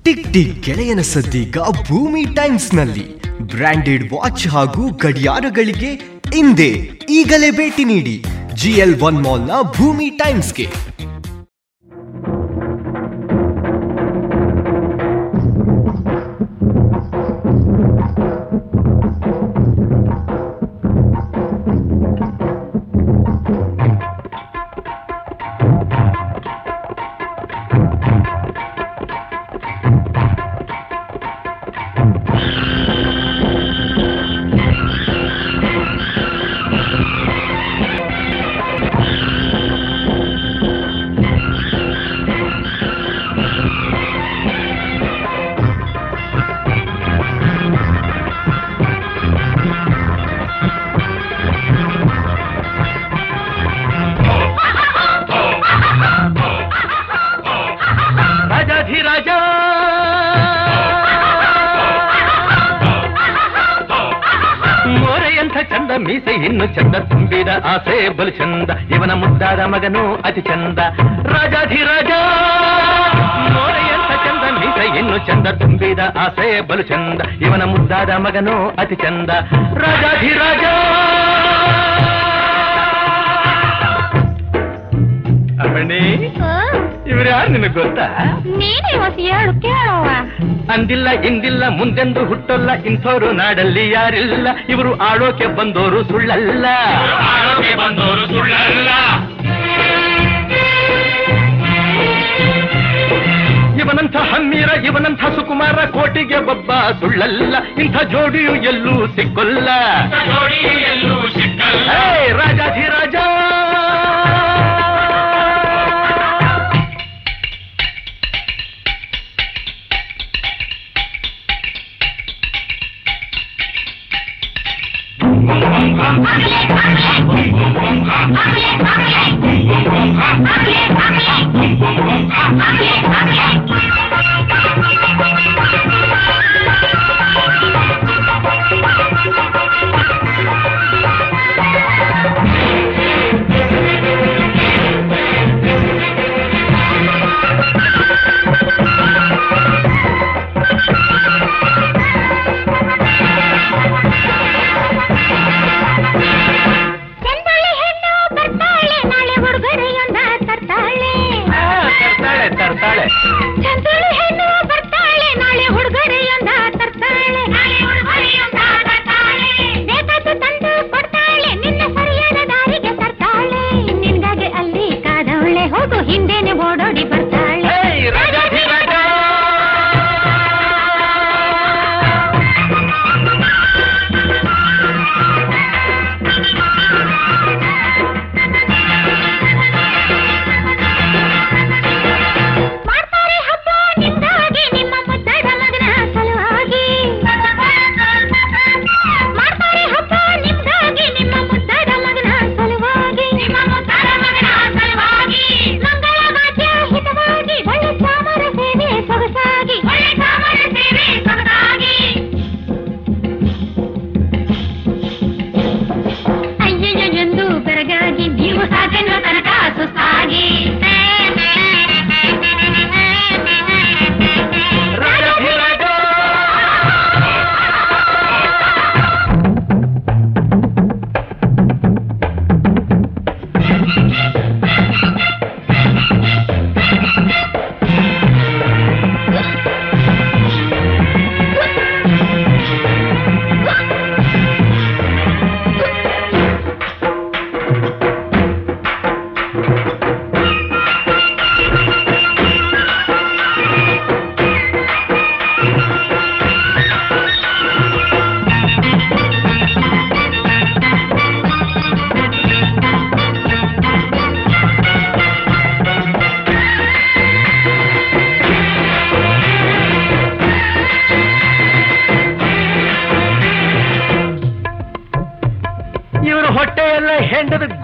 ಟಿಕ್ ಟಿಕ್ ಗೆಳೆಯನ ಸದ್ದೀಗ ಭೂಮಿ ಟೈಮ್ಸ್ನಲ್ಲಿ. ಬ್ರಾಂಡೆಡ್ ವಾಚ್ ಹಾಗೂ ಗಡಿಯಾರಗಳಿಗೆ ಹಿಂದೆ ಈಗಲೇ ಭೇಟಿ ನೀಡಿ. ಜಿಎಲ್ ಒನ್ ಮಾಲ್ನ ಭೂಮಿ ಟೈಮ್ಸ್ಗೆ. ಆಸೆ ಬಲು ಚಂದ ಇವನ ಮುದ್ದಾದ ಮಗನು ಅತಿ ಚಂದ. ರಾಜಾಧಿರಾಜ! ಅಮ್ಮಣಿ ಇವ್ರು ಯಾರು ನಿನಗೆ ಗೊತ್ತಾ? ನೀನೇ ಹೊಸ ಹೇಳು ಕೇಳುವ ಅಂದಿಲ್ಲ ಇಂದಿಲ್ಲ ಮುಂದೆಂದು ಹುಟ್ಟಲ್ಲ ಇಂಥವ್ರು ನಾಡಲ್ಲಿ ಯಾರಿಲ್ಲ. ಇವರು ಆಳೋಕೆ ಬಂದೋರು ಸುಳ್ಳಲ್ಲ. ಆಳೋಕೆ ಬಂದೋರು ಸುಳ್ಳಲ್ಲ. ಇವನಂಥ ಹಮ್ಮೀರ ಇವನಂಥ ಸುಕುಮಾರ ಕೋಟಿಗೆ ಒಬ್ಬ ಸುಳ್ಳಲ್ಲ. ಇಂಥ ಜೋಡಿಯು ಎಲ್ಲೂ ಸಿಕ್ಕೊಲ್ಲ. ಎಲ್ಲೂ ಸಿಕ್ಕಲ್ಲ. ರಾಜಾಧಿರಾಜ!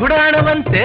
ಗುಡಾಣವಂತೆ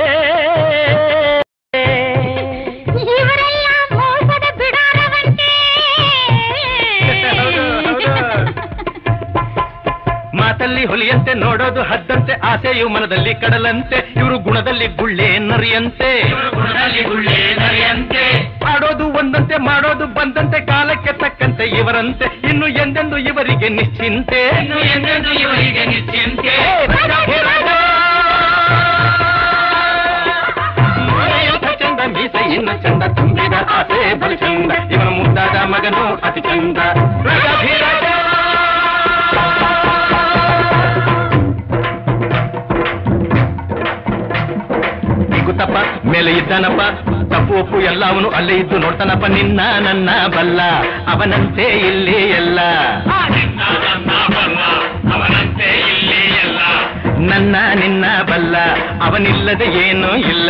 ಅಲ್ಲೇ ಇದ್ದು ನೋಡ್ತಾನಪ್ಪ, ನಿನ್ನ ನನ್ನ ಬಲ್ಲ. ಅವನಂತೆ ಇಲ್ಲಿ ಎಲ್ಲ. ನನ್ನ ನಿನ್ನ ಬಲ್ಲ. ಅವನಿಲ್ಲದೆ ಏನೂ ಇಲ್ಲ.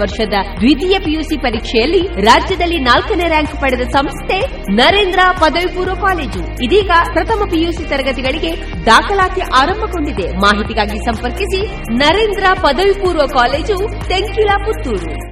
ವರ್ಷದ ದ್ವಿತೀಯ ಪಿಯುಸಿ ಪರೀಕ್ಷೆಯಲ್ಲಿ ರಾಜ್ಯದಲ್ಲಿ ನಾಲ್ಕನೇ ರ್ಯಾಂಕ್ ಪಡೆದ ಸಂಸ್ಥೆ ನರೇಂದ್ರ ಪದವಿ ಪೂರ್ವ ಕಾಲೇಜು. ಇದೀಗ ಪ್ರಥಮ ಪಿಯುಸಿ ತರಗತಿಗಳಿಗೆ ದಾಖಲಾತಿ ಆರಂಭಗೊಂಡಿದೆ. ಮಾಹಿತಿಗಾಗಿ ಸಂಪರ್ಕಿಸಿ ನರೇಂದ್ರ ಪದವಿ ಪೂರ್ವ ಕಾಲೇಜು, ತೆಂಕಿಲಾ, ಪುತ್ತೂರು.